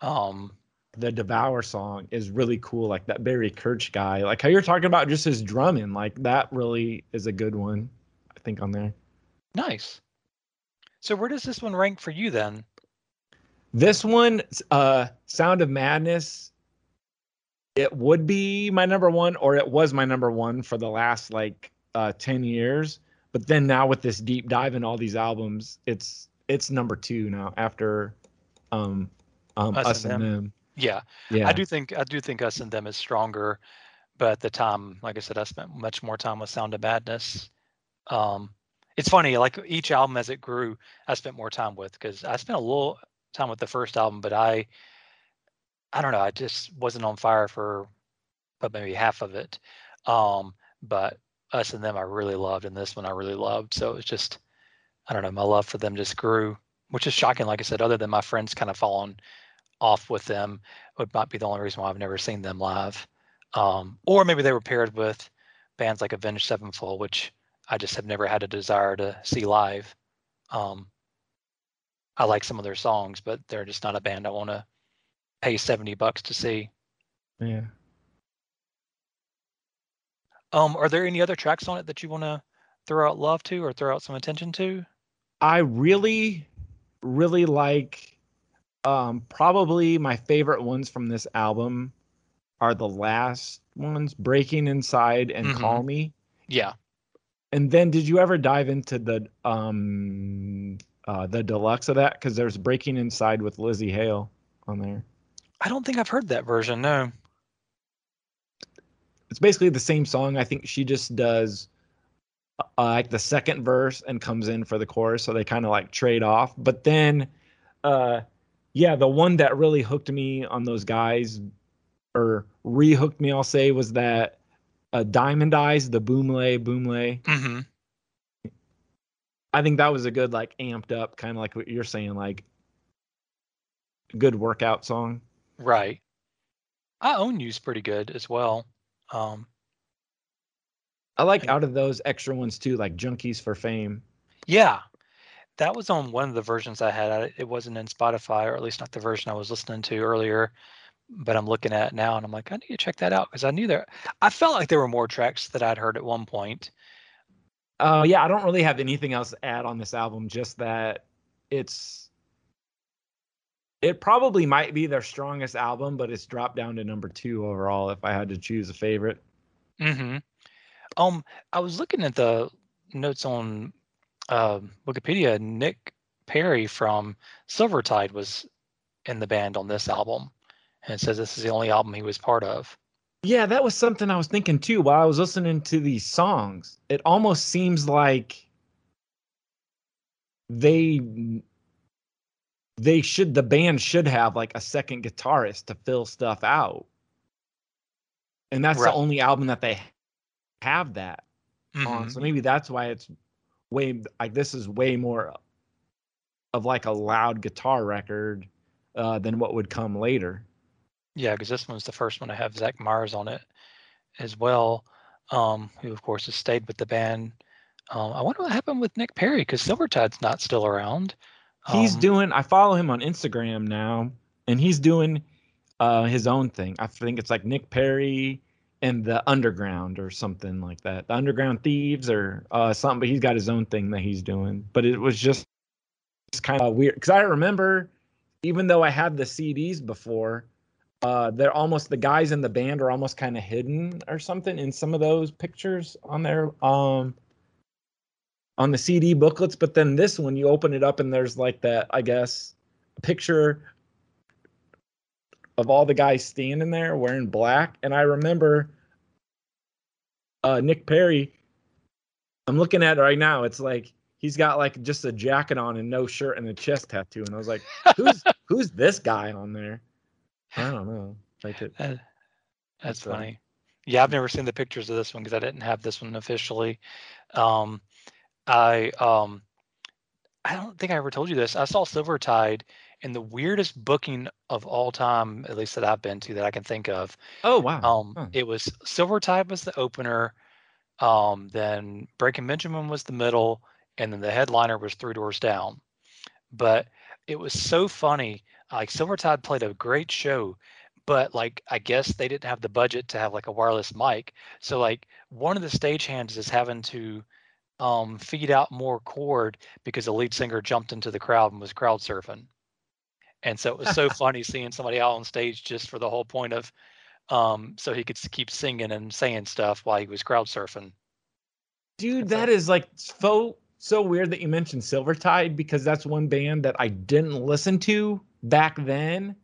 C: Um,
D: the Devour song is really cool. Like that Barry Kerch guy, like how you're talking about just his drumming, like that really is a good one. I think on there.
C: nice. So where does this one rank for you then?
D: This one, uh, Sound of Madness, it would be my number one, or it was my number one for the last like uh, ten years. But then now with this deep dive in all these albums, it's it's number two now after um, um,
C: Us
D: us,
C: and
D: and
C: Them.
D: them.
C: Yeah.
D: Yeah,
C: I do think I do think us and them is stronger, but at the time, like I said, I spent much more time with Sound of Madness. Um, it's funny, like each album as it grew, I spent more time with because I spent a little time with the first album, but I, I don't know, I just wasn't on fire for, but maybe half of it. Um, but us and them, I really loved, and this one I really loved. So it's just, I don't know, my love for them just grew, which is shocking. Like I said, other than my friends kind of falling off with them would not be the only reason why I've never seen them live. Um, or maybe they were paired with bands like Avenged Sevenfold, which I just have never had a desire to see live. Um, I like some of their songs, but they're just not a band I want to pay 70 bucks to see.
D: yeah.
C: Um, are there any other tracks on it that you want to throw out love to or throw out some attention to?
D: I really, really like um probably my favorite ones from this album are the last ones, Breaking Inside and
C: Mhm.
D: Call Me.
C: Yeah.
D: And then did you ever dive into the um uh the deluxe of that? Because there's Breaking Inside with Lzzy Hale on there.
C: I don't think I've heard that version. No.
D: It's basically the same song. I think she just does uh, like the second verse and comes in for the chorus, so they kind of like trade off. But then uh yeah, the one that really hooked me on those guys or re-hooked me, I'll say, was that uh, Diamond Eyes, the Boomlay, Boomlay.
C: hmm
D: I think that was a good like amped up kind of like what you're saying, like good workout song.
C: Right. I own you's pretty good as well. Um,
D: I like out of those extra ones too, like Junkies for Fame.
C: Yeah, that was on one of the versions I had. It wasn't in Spotify, or at least not the version I was listening to earlier. But I'm looking at it now, and I'm like, I need to check that out because I knew there. I felt like there were more tracks that I'd heard at one point.
D: Uh, yeah, I don't really have anything else to add on this album. Just that it's It probably might be their strongest album, but it's dropped down to number two overall. If I had to choose a favorite,
C: Mm-hmm. Um, I was looking at the notes on uh, Wikipedia. Nick Perry from Silvertide was in the band on this album, and it says this is the only album he was part of.
D: yeah, that was something I was thinking too while I was listening to these songs. It almost seems like they they should the band should have like a second guitarist to fill stuff out, and that's
C: Right.
D: the only album that they have that. on.
C: Mhm.
D: So maybe that's why it's way like this is way more of like a loud guitar record uh, than what would come later.
C: Yeah, because this one's the first one to have Zach Myers on it as well, um, who of course has stayed with the band. Um, I wonder what happened with Nick Perry because Silvertide's not still around.
D: He's
C: Um,
D: doing. I follow him on Instagram now, and he's doing uh, his own thing. I think it's like Nick Perry and the Underground or something like that. The Underground Thieves or uh, something. But he's got his own thing that he's doing. But it was just, just kind of weird because I remember, even though I had the CDs before, uh, they're almost the guys in the band are almost kind of hidden or something in some of those pictures on there. Um, on the CD booklets, but then this one you open it up and there's like that, I guess, picture of all the guys standing there wearing black. And I remember uh Nick Perry. I'm looking at it right now. It's like he's got like just a jacket on and no shirt and a chest tattoo. And I was like, who's *laughs* who's this guy on there? I don't know. Like it,
C: Uh, That's
D: uh,
C: funny. Yeah, I've never seen the pictures of this one because I didn't have this one officially. Um, I um, I don't think I ever told you this. I saw Silvertide in the weirdest booking of all time, at least that I've been to that I can think of.
D: oh wow.
C: Um,
D: Huh.
C: it was Silver Silvertide was the opener. Um, then Breaking Benjamin was the middle, and then the headliner was Three Doors Down. But it was so funny. Like Silvertide played a great show, but like I guess they didn't have the budget to have like a wireless mic. So like one of the stagehands is having to um, feed out more cord because the lead singer jumped into the crowd and was crowd surfing. And so it was so *laughs* funny seeing somebody out on stage just for the whole point of um, so he could keep singing and saying stuff while he was crowd surfing.
D: Dude,
C: That's
D: that is like so so weird that you mentioned Silvertide because that's one band that I didn't listen to back then.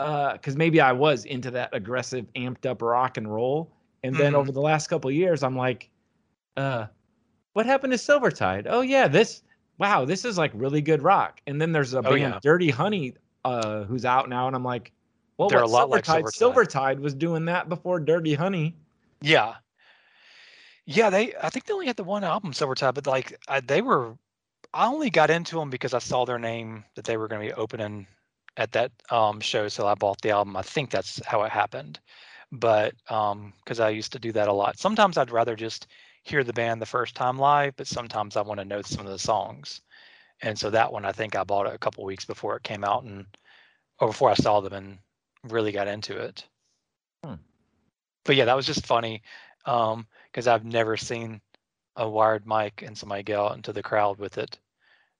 D: Uh, because maybe I was into that aggressive, amped up rock and roll, and then
C: Mhm.
D: over the last couple of years, I'm like, uh, what happened to Silvertide? Oh yeah, this wow, this is like really good rock. And then there's a band,
C: yeah.
D: Dirty Honey, uh, who's out now, and I'm like, well,
C: They're a lot like
D: Silvertide?
C: Silvertide.
D: Silvertide was doing that before Dirty Honey.
C: Yeah. Yeah, they I think they only had the one album Silvertide, but like I, they were I only got into them because I saw their name that they were going to be opening at that um show so I bought the album. I think that's how it happened. But um cuz I used to do that a lot. Sometimes I'd rather just hear the band the first time live, but sometimes I want to know some of the songs. And so that one I think I bought it a couple weeks before it came out and or before I saw them and really got into it.
D: Hmm.
C: But yeah, that was just funny um because I've never seen a wired mic and somebody go out into the crowd with it.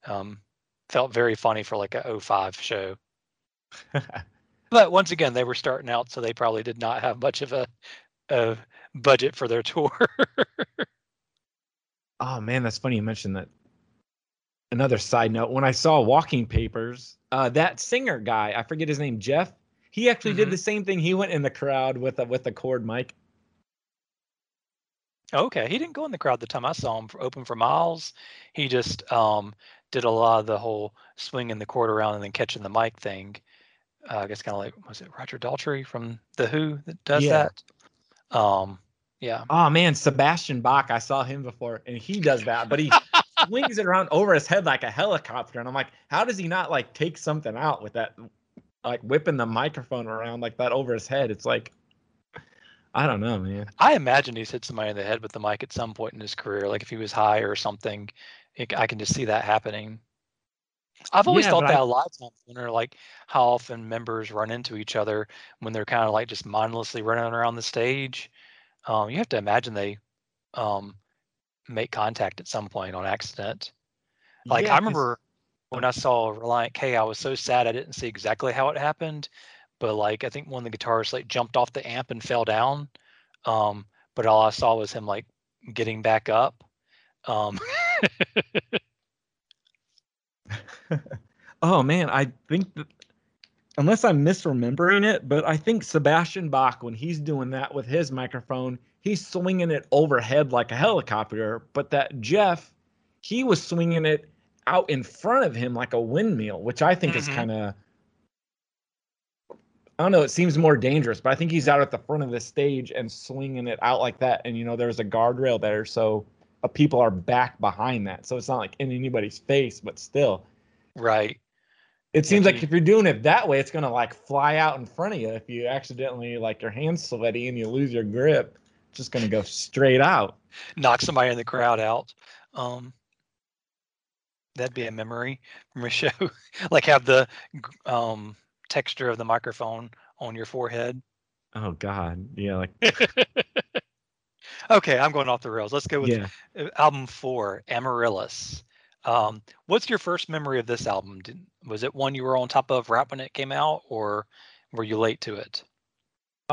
C: Um, felt very funny for like a 05 show. *laughs* But once again, they were starting out, so they probably did not have much of a, a budget for their *laughs* tour.
D: Oh man, that's funny you mentioned that. Another side note: when I saw Walking Papers, uh, that singer guy, I forget his name, Jeff. He actually did
C: Mhm.
D: the same thing. He went in the crowd with a with a cord mic.
C: okay, he didn't go in the crowd the time I saw him for open for Myles. He just um, did a lot of the whole swinging the cord around and then catching the mic thing. Uh, I guess kind of like was it Roger Daltrey from The Who that does
D: Yeah.
C: that? Um, yeah.
D: Oh man, Sebastian Bach. I saw him before, and he does that, but he swings it around over his head like a helicopter. And I'm like, how does he not like take something out with that, like whipping the microphone around like that over his head? It's like, I don't know, man.
C: I imagine he's hit somebody in the head with the mic at some point in his career, like if he was high or something. It, I can just see that happening. I've always
D: Yeah,
C: thought that
D: I-
C: a lot of times. Wonder like how often members run into each other when they're kind of like just mindlessly running around the stage. Um, you have to imagine they um, make contact at some point on accident. Like
D: Yeah,
C: I remember when I saw Relient K, I was so sad I didn't see exactly how it happened, but like I think one of the guitarists like jumped off the amp and fell down. Um, but all I saw was him like getting back up. Um, *laughs*
D: Oh man, I think that unless I'm misremembering it, but I think Sebastian Bach when he's doing that with his microphone, he's swinging it overhead like a helicopter, but that Jeff, he was swinging it out in front of him like a windmill, which I think is
C: Mhm.
D: kind of I don't know, it seems more dangerous, but I think he's out at the front of the stage and swinging it out like that and you know there's a guardrail there so uh, people are back behind that. So it's not like in anybody's face, but still
C: right.
D: it seems like
C: you-
D: if you're doing it that way, it's gonna like fly out in front of you. If you accidentally like your hands sweaty and you lose your grip, just gonna go straight out.
C: Knock somebody in the crowd out. Um, that'd be a memory from a *laughs* show. like have the um, texture of the microphone on your forehead.
D: Oh God, yeah, like *laughs*
C: okay, I'm going off the rails. Let's go with
D: yeah.
C: uh, album four, Amaryllis. Um, what's your first memory of this album? Did, was it one you were on top of right when it came out, or were you late to it?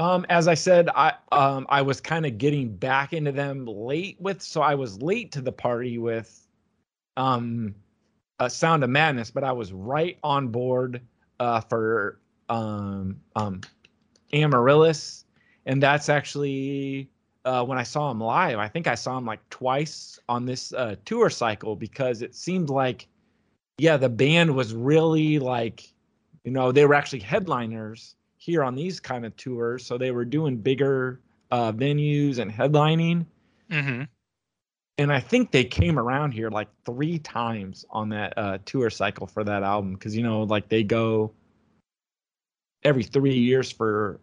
D: Um, as I said, I um I was kind of getting back into them late with, so I was late to the party with, um, a Sound of Madness, but I was right on board, uh, for um um, Amaryllis, and that's actually uh when I saw him live. I think I saw him like twice on this uh tour cycle because it seemed like, yeah, the band was really like, you know, they were actually headliners here on these kind of tours. So they were doing bigger uh, venues and headlining.
C: Mm-hmm.
D: And I think they came around here like three times on that uh, tour cycle for that album. Cause, you know, like they go every three years for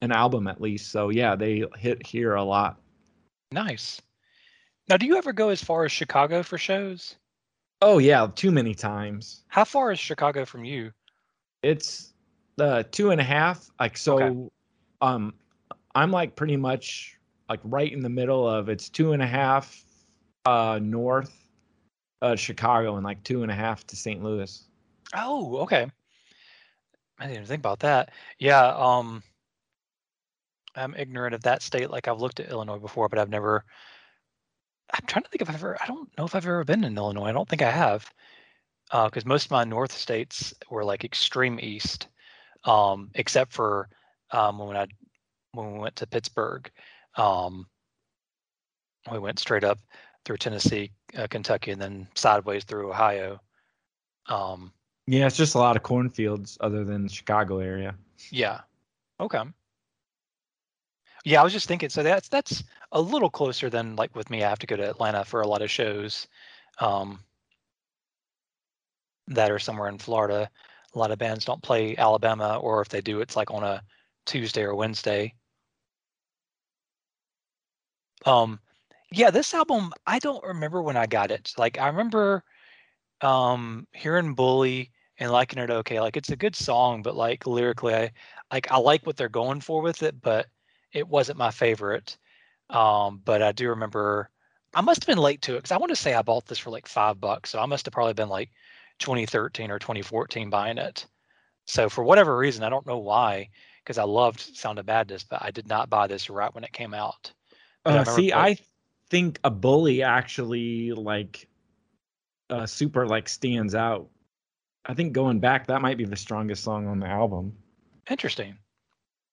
D: an album at least. So yeah, they hit here a lot.
C: Nice. Now, do you ever go as far as Chicago for shows?
D: Oh, yeah, too many times.
C: How far is Chicago from you?
D: It's uh two and a half. Like so
C: Okay.
D: um I'm like pretty much like right in the middle of it's two and a half uh north uh Chicago and like two and a half to St. Louis.
C: Oh, okay. I didn't even think about that. Yeah, um I'm ignorant of that state. Like I've looked at Illinois before, but I've never I'm trying to think if I've ever I don't know if I've ever been in Illinois. I don't think I have. Uh, because most of my north states were like extreme east. Um, except for um when I when we went to Pittsburgh. Um we went straight up through Tennessee, uh, Kentucky, and then sideways through Ohio. Um
D: Yeah, it's just a lot of cornfields other than the Chicago area.
C: Yeah. Okay. Yeah, I was just thinking. So that's that's a little closer than like with me. I have to go to Atlanta for a lot of shows, um, that are somewhere in Florida. A lot of bands don't play Alabama, or if they do, it's like on a Tuesday or Wednesday. Um, yeah, this album I don't remember when I got it. Like I remember um hearing Bully and liking it okay. Like it's a good song, but like lyrically I like I like what they're going for with it, but it wasn't my favorite. Um, but I do remember I must have been late to it because I want to say I bought this for like five bucks. So I must have probably been like 2013 or 2014 buying it. So for whatever reason, I don't know why, because I loved Sound of Madness, but I did not buy this right when it came out. But I
D: Uh, see,
C: play-
D: I think a bully actually like uh super like stands out. I think going back, that might be the strongest song on the album.
C: Interesting.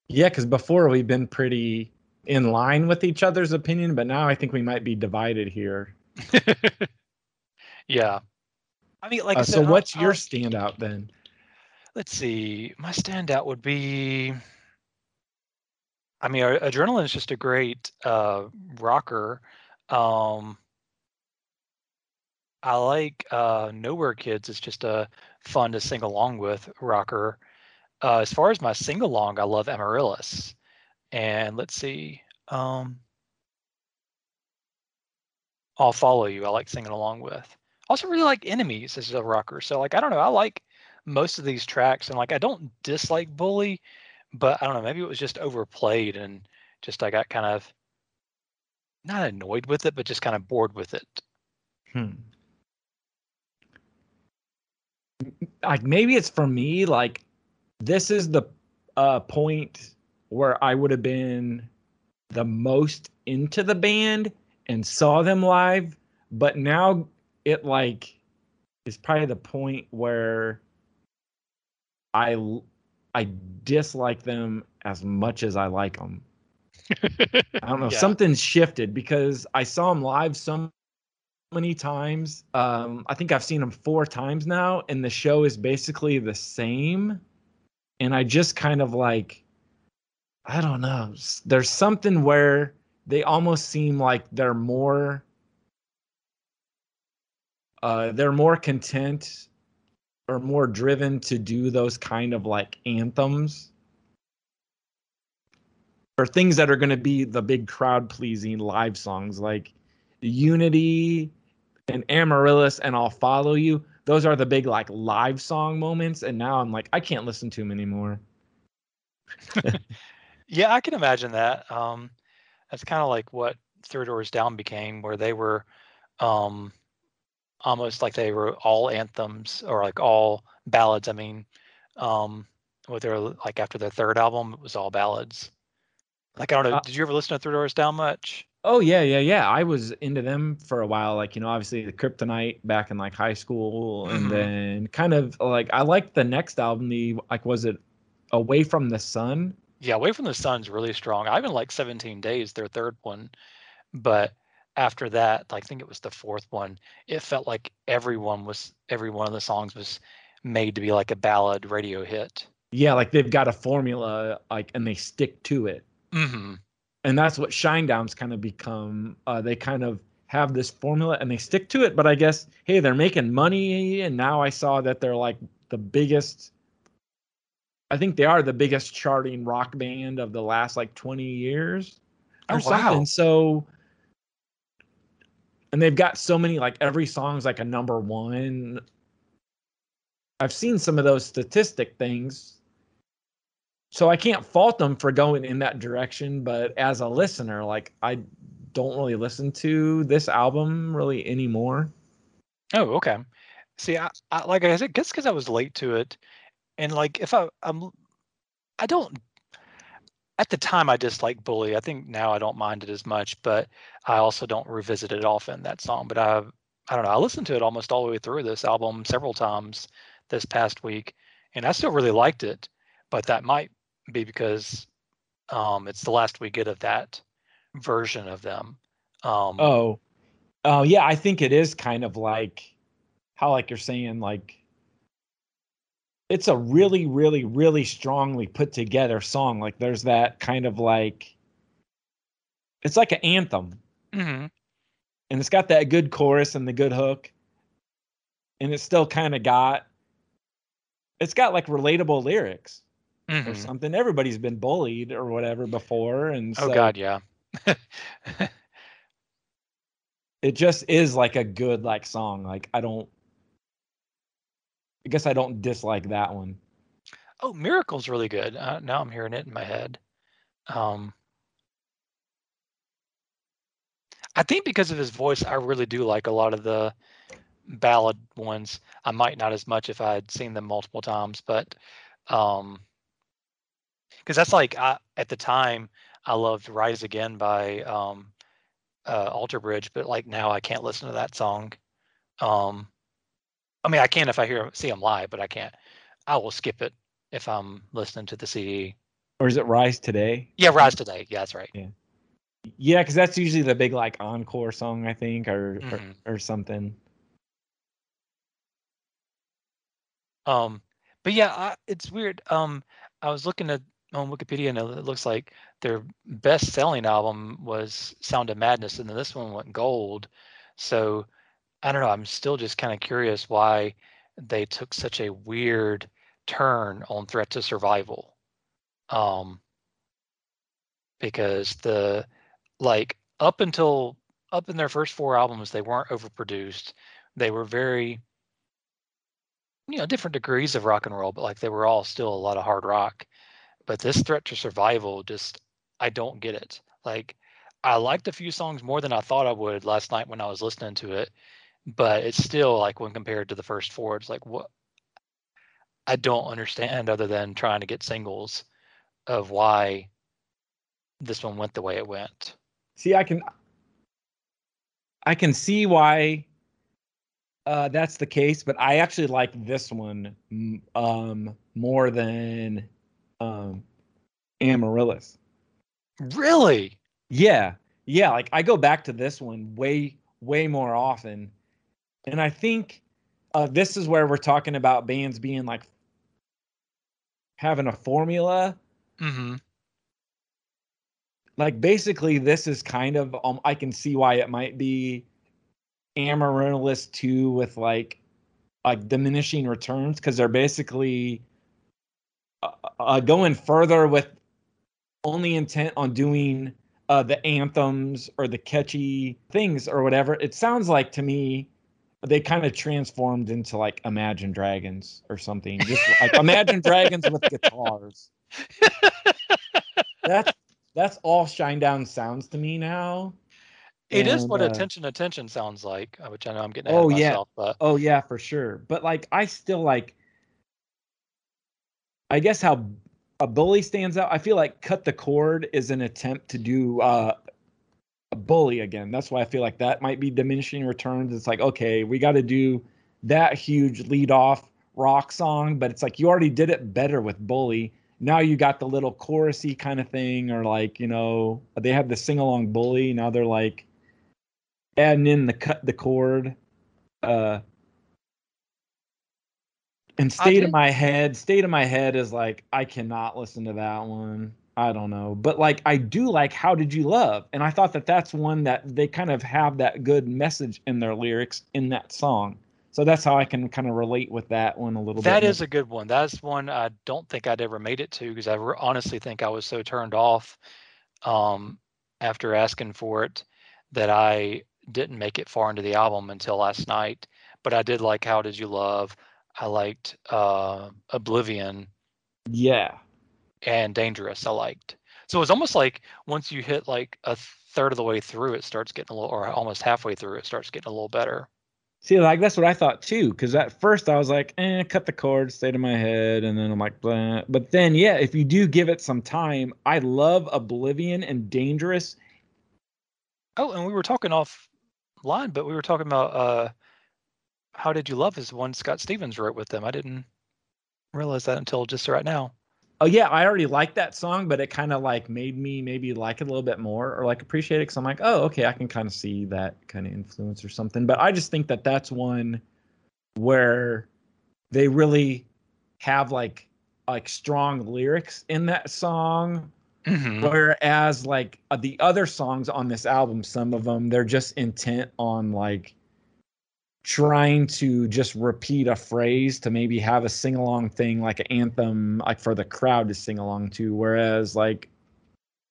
D: Yeah, because before we've been pretty in line with each other's opinion, but now I think we might be divided here. *laughs*
C: yeah. I mean, like I
D: Uh,
C: said,
D: so,
C: I-
D: what's
C: I
D: your standout then?
C: let's see my standout would be i mean adrenaline is just a great uh rocker um i like uh nowhere kids it's just a fun to sing along with rocker uh as far as my sing along i love amaryllis and let's see um i'll follow you i like singing along with I also really like enemies as a rocker so like i don't know i like most of these tracks and like I don't dislike Bully, but I don't know, maybe it was just overplayed and just I got kind of not annoyed with it, but just kind of bored with it.
D: Hmm. like maybe it's for me like this is the uh point where I would have been the most into the band and saw them live, but now it like is probably the point where I I dislike them as much as I like them. *laughs* I don't know.
C: Yeah.
D: Something's shifted because I saw them live so many times. Um, I think I've seen them four times now, and the show is basically the same. And I just kind of like, I don't know. There's something where they almost seem like they're more, uh, they're more content or more driven to do those kind of like anthems or things that are going to be the big crowd pleasing live songs like Unity and Amaryllis and I'll Follow You. Those are the big like live song moments. And now I'm like, I can't listen to them anymore. *laughs*
C: Yeah, I can imagine that. Um, that's kind of like what Three Doors Down became, where they were um, almost like they were all anthems or like all ballads. I mean, um, with their like after their third album, it was all ballads. Like I don't know,
D: Uh,
C: did you ever listen to Three Doors Down much?
D: Oh yeah, yeah, yeah. I was into them for a while. Like you know, obviously the Kryptonite back in like high school, and then kind of like I liked the next album. The like was it Away from the Sun?
C: Yeah, Away from the Sun's really strong. I even like 17 Days, their third one, but after that, I think it was the fourth one. It felt like everyone was every one of the songs was made to be like a ballad radio hit.
D: Yeah, like they've got a formula, like, and they stick to it.
C: hmm
D: and that's what Shinedown's kind of become. Uh, they kind of have this formula and they stick to it. But I guess, hey, they're making money, and now I saw that they're like the biggest. I think they are the biggest charting rock band of the last like 20 years or
C: Oh,
D: something. So, and they've got so many like every song's like a number one. I've seen some of those statistic things so I can't fault them for going in that direction, but as a listener, like I don't really listen to this album really anymore.
C: Oh, okay. See, I, I like I said, guess because I was late to it, and like if I I'm I don't at the time I disliked Bully. I think now I don't mind it as much, but I also don't revisit it often that song. But I I don't know. I listened to it almost all the way through this album several times this past week, and I still really liked it. But that might be because um, it's the last we get of that version of them. Um,
D: Oh, oh yeah, I think it is kind of like how like you're saying like it's a really, really, really strongly put together song. Like there's that kind of like it's like an anthem.
C: mhm.
D: and it's got that good chorus and the good hook and it's still kind of got it's got like relatable lyrics or
C: Mhm.
D: something everybody's been bullied or whatever before and
C: Oh God, yeah. *laughs*
D: it just is like a good like song like i don't i guess i don't dislike that one
C: Oh, Miracle's really good. Uh, now I'm hearing it in my head. Um, I think because of his voice, I really do like a lot of the ballad ones. I might not as much if I had seen them multiple times, but um, because that's like I, at the time I loved "Rise Again" by um, uh, Alter Bridge, but like now I can't listen to that song. Um, I mean, I can if I hear see them live, but I can't. I will skip it if I'm listening to the CD.
D: or is it rise today
C: Yeah, Rise Today. Yeah, that's right.
D: yeah because that's usually the big like encore song i think or
C: Mhm.
D: or, or something
C: Um, but yeah, I, it's weird. Um, I was looking at on Wikipedia and it looks like their best-selling album was Sound of Madness, and then this one went gold. So I don't know. I'm still just kind of curious why they took such a weird turn on Threat to Survival. Um, because the like up until up in their first four albums, they weren't overproduced. They were very you know different degrees of rock and roll but like they were all still a lot of hard rock but this threat to survival just i don't get it like i liked a few songs more than i thought i would last night when i was listening to it but it's still like when compared to the first four it's like what I don't understand other than trying to get singles of why this one went the way it went.
D: See, I can I can see why uh, that's the case, but I actually like this one um, more than um, Amaryllis.
C: Really?
D: Yeah, yeah. Like I go back to this one way, way more often, and I think uh, this is where we're talking about bands being like having a formula.
C: Mm-hmm.
D: Like basically, this is kind of um, I can see why it might be Amaryllis two with like like diminishing returns because they're basically uh, uh, going further with only intent on doing uh, the anthems or the catchy things or whatever. It sounds like to me they kind of transformed into like Imagine Dragons or something. Just like Imagine Dragons with guitars. *laughs* That's that's all Shinedown sounds to me now.
C: It is
D: And,
C: what
D: uh,
C: attention attention sounds like, uh, which I know I'm getting ahead
D: Oh,
C: of
D: yeah.
C: but
D: Oh yeah, for sure. But like I still like I guess how a bully stands out. I feel like cut the cord is an attempt to do uh bully again. That's why I feel like that might be diminishing returns. It's like, okay, we got to do that huge lead off rock song, but it's like you already did it better with bully. Now you got the little chorusy kind of thing, or like, you know, they have the sing along bully. Now they're like adding in the cut the cord. Uh and state of my head, state of my head is like I cannot listen to that one. I don't know, but like I do like "How Did You Love," and I thought that that's one that they kind of have that good message in their lyrics in that song. So that's how I can kind of relate with that one a little
C: that
D: bit.
C: That is a good one. That's one I don't think I'd ever made it to because I re- honestly think I was so turned off um, after asking for it that I didn't make it far into the album until last night. But I did like "How Did You Love." I liked uh, "Oblivion."
D: yeah,
C: and dangerous i liked so it's almost like once you hit like a third of the way through it starts getting a little or almost halfway through it starts getting a little better
D: See, like that's what I thought too. Because at first I was like, "eh, cut the cord, state of my head," and then I'm like, Blah. but then yeah, if you do give it some time, I love Oblivion and Dangerous.
C: oh and we were talking off line but we were talking about uh how did you love is one scott stevens wrote with them i didn't realize that until just right now
D: Oh yeah, I already liked that song, but it kind of like made me maybe like it a little bit more or like appreciate it because I'm like, oh, okay, I can kind of see that kind of influence or something. But I just think that that's one where they really have like like strong lyrics in that song
C: mm-hmm.
D: Whereas like uh, the other songs on this album, some of them they're just intent on like trying to just repeat a phrase to maybe have a sing along thing like an anthem like for the crowd to sing along to. Whereas like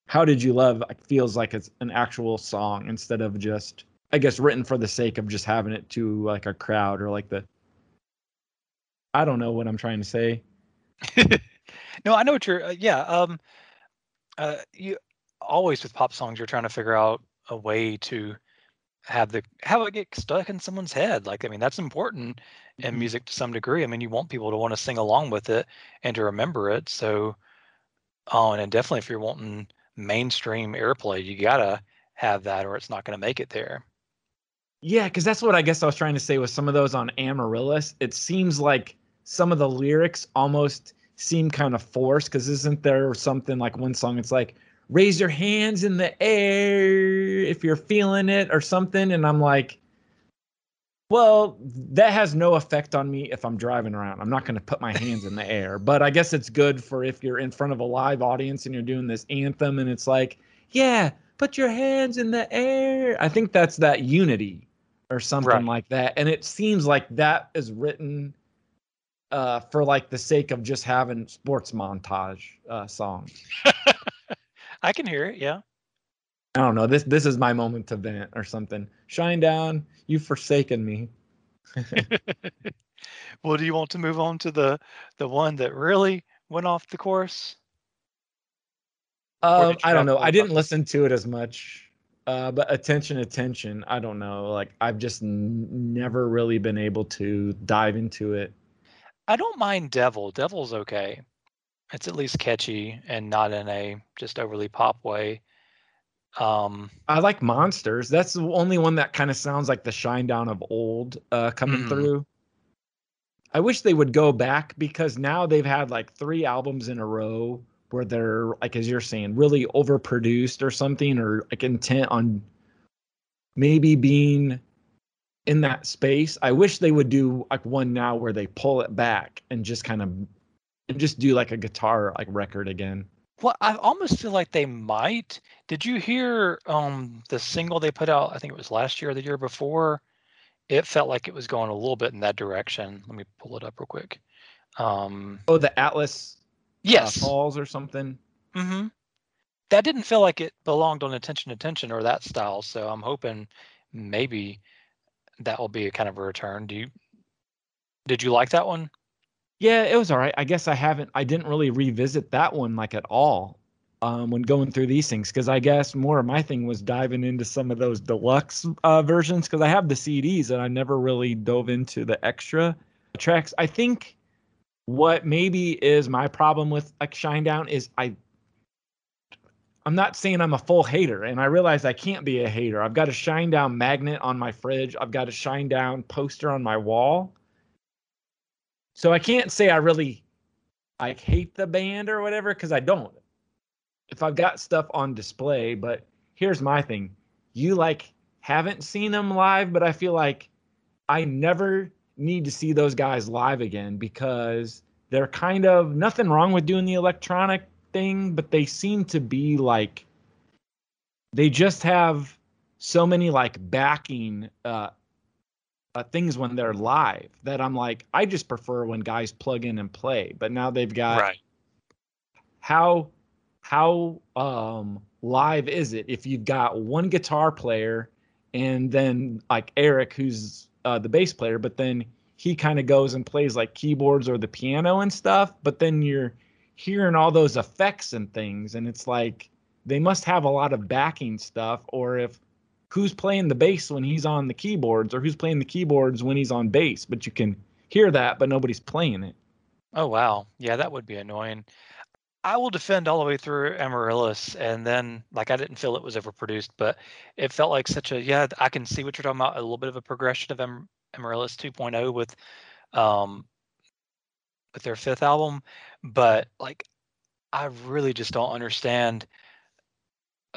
D: How Did You Love feels like it's an actual song instead of just I guess written for the sake of just having it to like a crowd or like the I don't know what I'm trying to say. *laughs*
C: no i know what you're uh, yeah um uh you always with pop songs you're trying to figure out a way to have the have it get stuck in someone's head like i mean that's important in
D: Mhm.
C: music to some degree i mean you want people to want to sing along with it and to remember it so oh and definitely if you're wanting mainstream airplay you gotta have that or it's not going to make it there
D: Yeah, because that's what I guess I was trying to say with some of those on Amaryllis. It seems like some of the lyrics almost seem kind of forced. Because isn't there something like one song? It's like raise your hands in the air if you're feeling it or something, and I'm like, well, that has no effect on me if I'm driving around. I'm not going to put my hands in the air, but I guess it's good for if you're in front of a live audience and you're doing this anthem, and it's like, yeah, put your hands in the air. I think that's that unity or something
C: Right.
D: like that. And it seems like that is written uh, for like the sake of just having sports montage uh, songs. *laughs*
C: i can hear it yeah
D: I don't know. This this is my moment to vent or something. Shinedown, you've forsaken me. *laughs*
C: well do you want to move on to the the one that really went off the course
D: Um, I don't know. I didn't listen to it as much. Uh, but attention, attention. I don't know. Like I've just n- never really been able to dive into it.
C: I don't mind Devil. Devil's okay. It's at least catchy and not in a just overly pop way. Um,
D: I like Monsters. That's the only one that kind of sounds like the Shinedown of old uh, coming
C: Mhm.
D: through. I wish they would go back because now they've had like three albums in a row where they're like as you're saying really overproduced or something or like intent on maybe being in that space. I wish they would do like one now where they pull it back and just kind of and just do like a guitar like record again.
C: well, I almost feel like they might. Did you hear um the single they put out? I think it was last year or the year before. It felt like it was going a little bit in that direction. Let me pull it up real quick. Um,
D: Oh, the Atlas uh,
C: yes.
D: Falls or something.
C: Mm-hmm. That didn't feel like it belonged on Attention Attention or that style. So I'm hoping maybe that will be a kind of a return. Do you did you like that one?
D: Yeah, it was all right. I guess I haven't. I didn't really revisit that one like at all um, when going through these things because I guess more of my thing was diving into some of those deluxe uh, versions because I have the CDs and I never really dove into the extra tracks. I think what maybe is my problem with like Shinedown is I. I'm not saying I'm a full hater, and I realize I can't be a hater. I've got a Shinedown magnet on my fridge. I've got a Shinedown poster on my wall. So I can't say I really like hate the band or whatever because I don't. If I've got stuff on display, but here's my thing. You like haven't seen them live, but I feel like I never need to see those guys live again because they're kind of nothing wrong with doing the electronic thing, but they seem to be like they just have so many like backing uh uh, things when they're live that I'm like, I just prefer when guys plug in and play. But now they've got
C: right.
D: how how um live is it if you've got one guitar player and then like Eric who's uh, the bass player, but then he kind of goes and plays like keyboards or the piano and stuff, but then you're hearing all those effects and things and it's like they must have a lot of backing stuff or if who's playing the bass when he's on the keyboards or who's playing the keyboards when he's on bass, but you can hear that, but nobody's playing it.
C: Oh wow. Yeah, that would be annoying. I will defend all the way through Amaryllis, and then like I didn't feel it was overproduced, but it felt like such a yeah. I can see what you're talking about. A little bit of a progression of Am- Amaryllis 2.0 with, um, with their fifth album, but like I really just don't understand.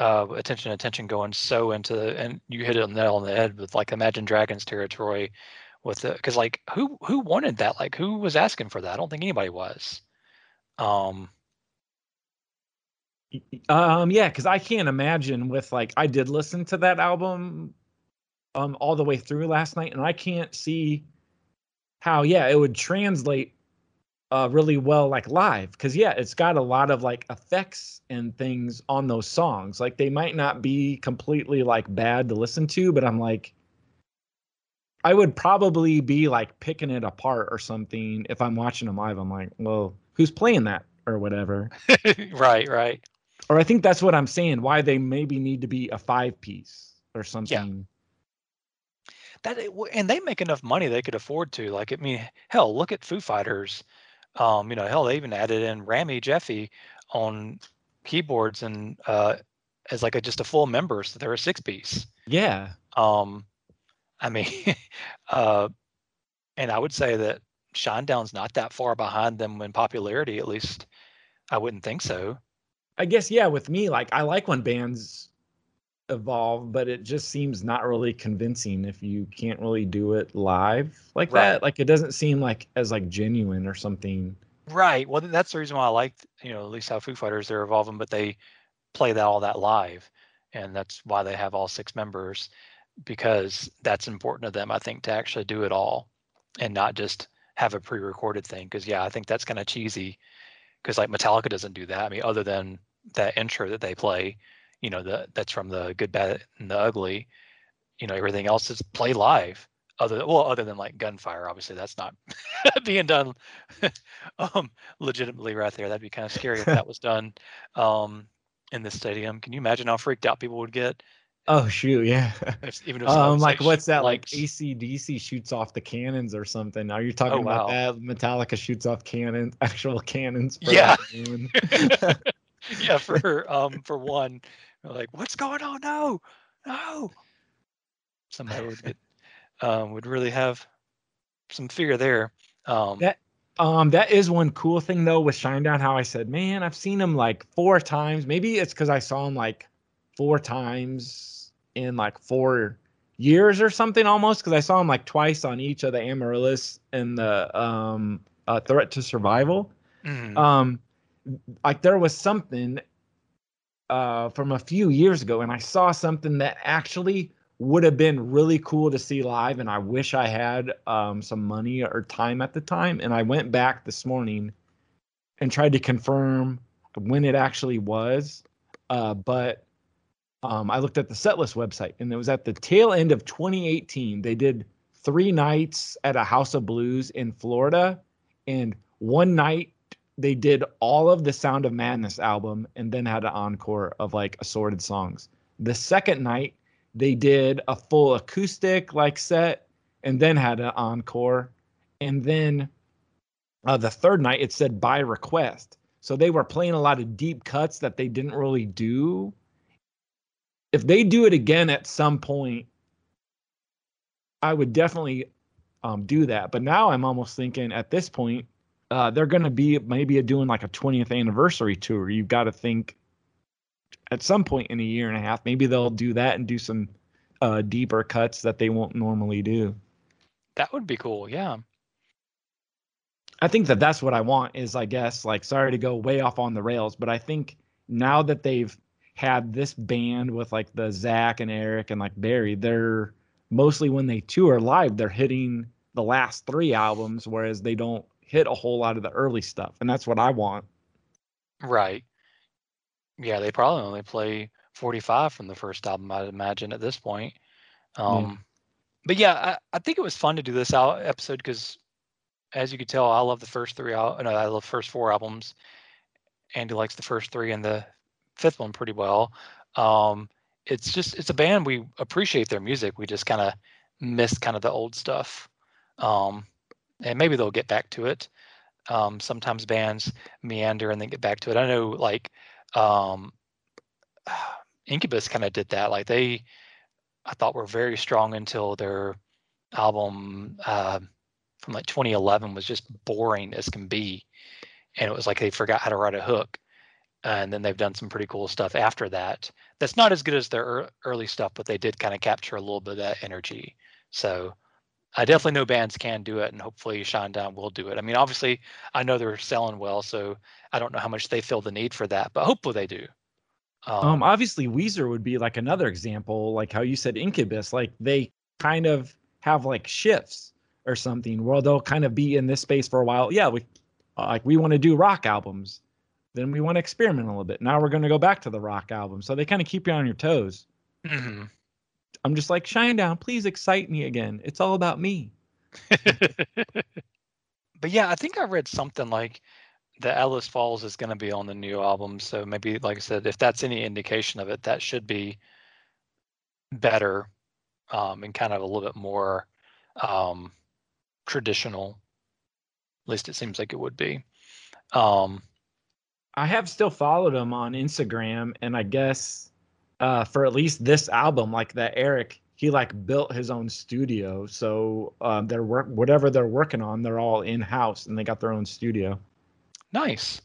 C: Uh, attention, attention, going so into the and you hit it on the nail on the head with like Imagine Dragons territory, with the because like who who wanted that? Like who was asking for that? I don't think anybody was. Um,
D: Um, yeah, because I can't imagine with like I did listen to that album um all the way through last night, and I can't see how yeah it would translate uh really well like live because yeah it's got a lot of like effects and things on those songs like they might not be completely like bad to listen to but i'm like i would probably be like picking it apart or something if i'm watching them live i'm like well who's playing that or whatever *laughs*
C: right, right.
D: or I think that's what I'm saying. Why they maybe need to be a five piece or something.
C: yeah That it and they make enough money they could afford to. Like, I mean, hell, look at Foo Fighters. Um, you know, hell, they even added in Rami Jaffee on keyboards and uh, as like a just a full member, so they're a six piece.
D: Yeah.
C: Um, I mean, *laughs* uh, and I would say that Shinedown's not that far behind them in popularity. At least, I wouldn't think so.
D: I guess yeah. With me, like I like when bands evolve, but it just seems not really convincing if you can't really do it live like
C: Right.
D: that. Like it doesn't seem like as like genuine or something.
C: Right. Well, that's the reason why I liked, you know, at least how Foo Fighters they're evolving, but they play that all that live, and that's why they have all six members because that's important to them. I think to actually do it all and not just have a pre-recorded thing. Because yeah, I think that's kind of cheesy. Because like Metallica doesn't do that. I mean, other than that intro that they play, you know, the that's from the Good, Bad, and the Ugly. You know, everything else is play live. Other well, other than like Gunfire, obviously that's not *laughs* being done *laughs* um, legitimately right there. That'd be kind of scary if that was done um, in the stadium. Can you imagine how freaked out people would get
D: Oh shoot, yeah. *laughs*
C: If, even if
D: Um,
C: someone
D: like what's that? Like
C: likes-
D: ACDC shoots off the cannons or something. Are you talking
C: Oh,
D: about
C: wow.
D: that? Metallica shoots off cannons, actual cannons. for
C: Yeah. yeah, for um for one, they're like, what's going on? No, no. Somebody would get *laughs* um would really have some fear there. Um,
D: That- Um, that is one cool thing though with Shinedown. How I said, man, I've seen him like four times. Maybe it's because I saw him like four times in like four years or something almost. Because I saw him like twice on each of the Amaryllis and the um uh, Threat to Survival.
C: mhm.
D: Um, like there was something uh from a few years ago, and I saw something that actually would have been really cool to see live and i wish i had um, some money or time at the time and i went back this morning and tried to confirm when it actually was uh, but um, i looked at the setlist website and it was at the tail end of 2018 they did three nights at a house of blues in florida and one night they did all of the sound of madness album and then had an encore of like assorted songs. The second night they did a full acoustic like set and then had an encore. And then uh, the third night it said by request. So they were playing a lot of deep cuts that they didn't really do. If they do it again at some point i would definitely um, do that. But now i'm almost thinking at this point uh, they're going to be maybe doing like a 20th anniversary tour you've got to think at some point in a year and a half, maybe they'll do that and do some uh, deeper cuts that they won't normally do.
C: that would be cool. Yeah.
D: I think that that's what I want is, I guess, like, sorry to go way off on the rails, but I think now that they've had this band with like the Zach and Eric and like Barry, they're mostly when they tour live, they're hitting the last three albums, whereas they don't hit a whole lot of the early stuff. And that's what I want.
C: Right. Yeah, they probably only play 45 from the first album, I'd imagine at this point. Um, But yeah, I, I think it was fun to do this out episode because, as you could tell, I love the first three. No, I love first four albums. Andy likes the first three and the fifth one pretty well. Um, it's just it's a band we appreciate their music. We just kind of miss kind of the old stuff, um, and maybe they'll get back to it. Um, sometimes bands meander and then get back to it. I know like um, *sighs* Incubus kind of did that. Like they, I thought were very strong until their album uh, from like 2011 was just boring as can be, and it was like they forgot how to write a hook. And then they've done some pretty cool stuff after that. That's not as good as their early stuff, but they did kind of capture a little bit of that energy. So I definitely know bands can do it, and hopefully Shinedown will do it. I mean, obviously, I know they're selling well, so I don't know how much they feel the need for that, but hopefully they do.
D: Um, obviously Weezer would be like another example, like how you said Incubus, like they kind of have like shifts or something where they'll kind of be in this space for a while. Yeah, we uh, like we want to do rock albums, then we want to experiment a little bit. Now we're going to go back to the rock album, so they kind of keep you on your toes.
C: mhm.
D: I'm just like Shinedown, please excite me again. It's all about me. *laughs*
C: but yeah, I think I read something like the Atlas Falls is going to be on the new album. So maybe, like I said, if that's any indication of it, that should be better um, and kind of a little bit more um, traditional. At least it seems like it would be. Um,
D: I have still followed him on Instagram, and I guess uh, for at least this album, like that Eric, he like built his own studio. So um, they're work whatever they're working on, they're all in house, and they got their own studio.
C: nice.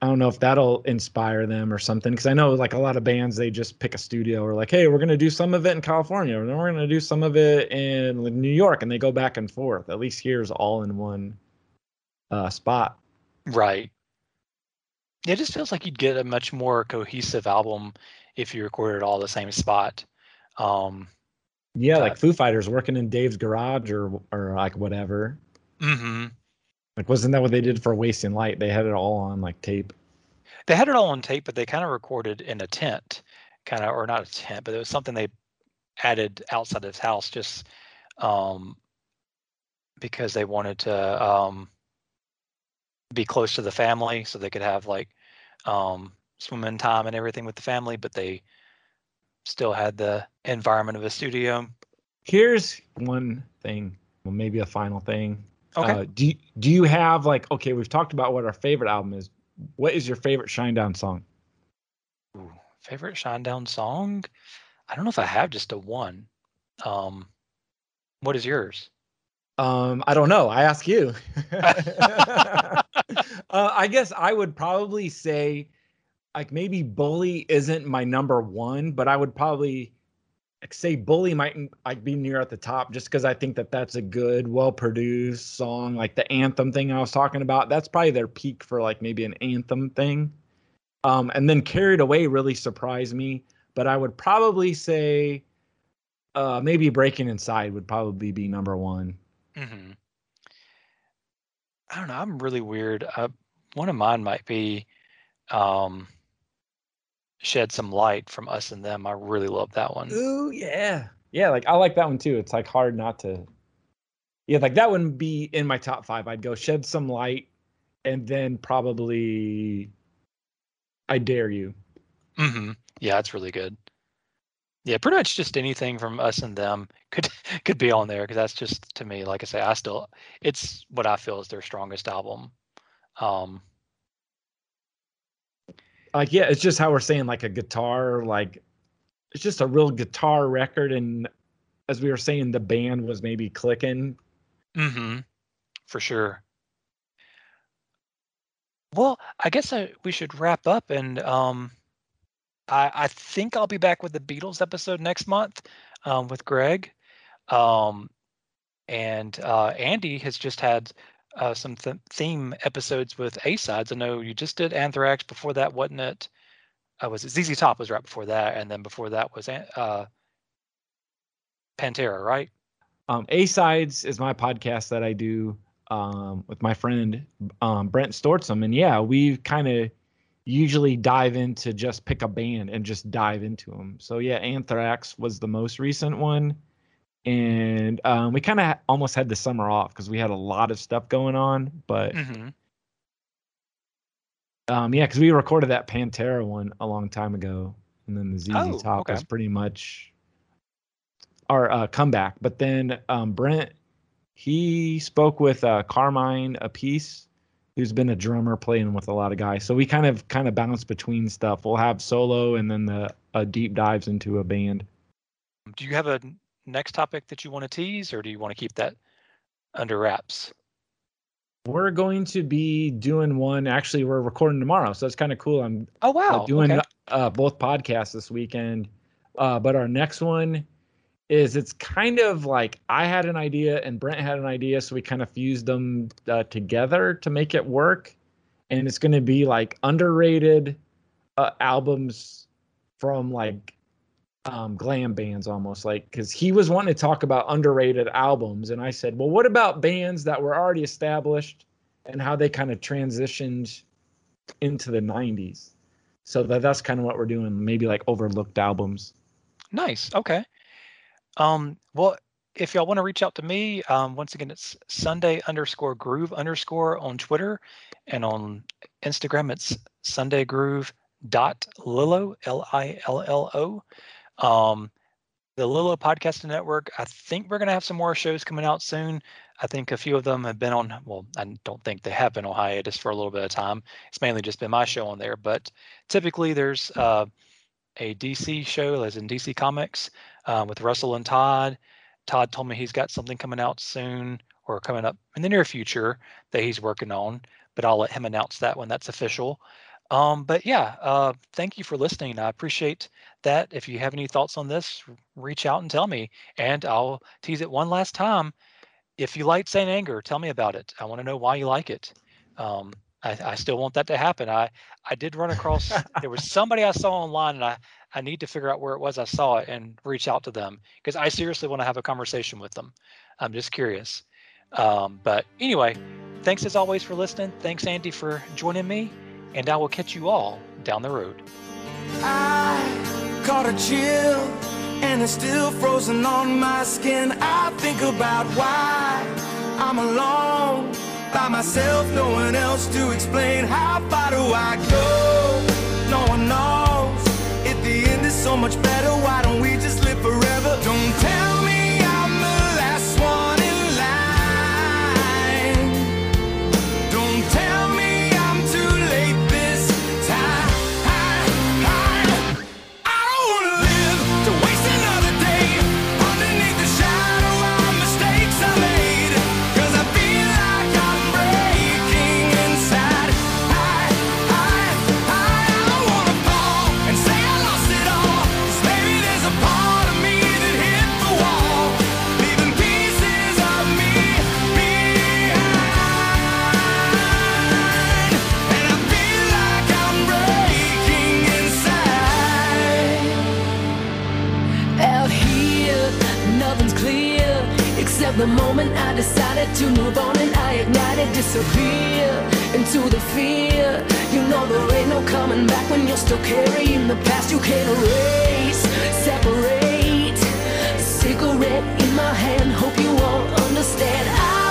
D: I don't know if that'll inspire them or something, because I know like a lot of bands they just pick a studio or like, hey, we're gonna do some of it in California, or then we're gonna do some of it in New York, and they go back and forth. At least here's all in one uh, spot.
C: Right. It just feels like you'd get a much more cohesive album if you recorded all the same spot. Um,
D: Yeah, like Foo Fighters working in Dave's garage or or like whatever.
C: hmm
D: Like, wasn't that what they did for Wasting Light? They had it all on like tape.
C: They had it all on tape, but they kind of recorded in a tent, kind of, or not a tent, but it was something they added outside of his house just um, because they wanted to um, be close to the family so they could have like um, swimming time and everything with the family. But they still had the environment of a studio.
D: Here's one thing, well, maybe a final thing.
C: Okay.
D: Uh, do you, do you have like okay? We've talked about what our favorite album is. What is your favorite Shinedown song?
C: Ooh, favorite Shinedown song? I don't know if I have just a one. Um, what is yours?
D: Um, I don't know. I ask you. *laughs* *laughs* uh, I guess I would probably say, like maybe Bully isn't my number one, but I would probably say Bully might like be near at the top just because I think that that's a good, well-produced song, like the anthem thing I was talking about. That's probably their peak for like maybe an anthem thing. Um, and then Carried Away really surprised me, but I would probably say uh, maybe Breaking Inside would probably be number one.
C: hmm I don't know. I'm really weird. Uh, one of mine might be um, "Shed Some Light" from Us and Them. I really love that one.
D: Ooh, yeah. Yeah, like I like that one too. It's like hard not to Yeah, like that wouldn't be in my top 5. I'd go Shed Some Light and then probably I Dare You.
C: hmm Yeah, it's really good. Yeah, pretty much just anything from Us and Them could *laughs* could be on there because that's just to me, like I say, I still it's what I feel is their strongest album. Um,
D: Like yeah, it's just how we're saying like a guitar like it's just a real guitar record and as we were saying the band was maybe clicking.
C: hmm for sure. Well, I guess I, we should wrap up, and um, I, I think I'll be back with the Beatles episode next month um, with Greg, um, and uh, Andy has just had uh, some th- theme episodes with A sides. I know you just did Anthrax. Before that, wasn't it? Uh, was it ZZ Top was right before that, and then before that was uh, Pantera, right?
D: Um, A sides is my podcast that I do um, with my friend um, Brent Stortzum, and yeah, we kind of usually dive into just pick a band and just dive into them. So yeah, Anthrax was the most recent one, and um, we kind of almost had the summer off because we had a lot of stuff going on. But
C: hmm
D: um, yeah, because we recorded that Pantera one a long time ago, and then the ZZ
C: Oh,
D: Top
C: okay.
D: was pretty much our uh, comeback. But then um, Brent, he spoke with uh, Carmine Appice, who's been a drummer playing with a lot of guys. So we kind of kind of bounce between stuff. We'll have solo and then the uh, deep dives into a band.
C: Do you have a next topic that you want to tease, or do you want to keep that under wraps?
D: We're going to be doing one. Actually, we're recording tomorrow, so it's kind of cool. I'm
C: Oh
D: uh,
C: wow!
D: doing
C: okay.
D: uh, both podcasts this weekend. Uh, but our next one is it's kind of like I had an idea and Brent had an idea, so we kind of fused them uh, together to make it work. And it's going to be like underrated uh, albums from like um, glam bands almost like because he was wanting to talk about underrated albums, and I said, well, what about bands that were already established and how they kind of transitioned into the 90s? So that that's kind of what we're doing. Maybe like overlooked albums.
C: Nice. Okay. Um, well, if y'all want to reach out to me, um, once again, it's Sunday underscore groove underscore on Twitter and on Instagram, it's Sunday groove dot Lillo, L I L L O. Um, the Lillo Podcast Network, I think we're going to have some more shows coming out soon. I think a few of them have been on, well, I don't think they have been on hiatus for a little bit of time. It's mainly just been my show on there, but typically there's uh, a DC show, as in DC Comics, uh, with Russell and Todd. Todd told me he's got something coming out soon or coming up in the near future that he's working on, but I'll let him announce that when that's official. Um, but yeah, uh, thank you for listening. I appreciate that. If you have any thoughts on this, reach out and tell me. And I'll tease it one last time. If you like Saint Anger, tell me about it. I want to know why you like it. Um, I, I still want that to happen. I, I did run across *laughs* there was somebody I saw online and I, I need to figure out where it was I saw it and reach out to them because I seriously want to have a conversation with them. I'm just curious. Um, but anyway, thanks as always for listening. Thanks, Andy, for joining me and I will catch you all down the road.
B: I caught a chill and it's still frozen on my skin. I think about why I'm alone by myself, no one else to explain. How far do I go? No one knows. If the end is so much better, why don't we just live forever? Don't tell
A: moment I decided to move on and I ignited Disappear into the fear. You know there ain't no coming back when you're still carrying the past. You can't erase, separate Cigarette in my hand, hope you won't understand. I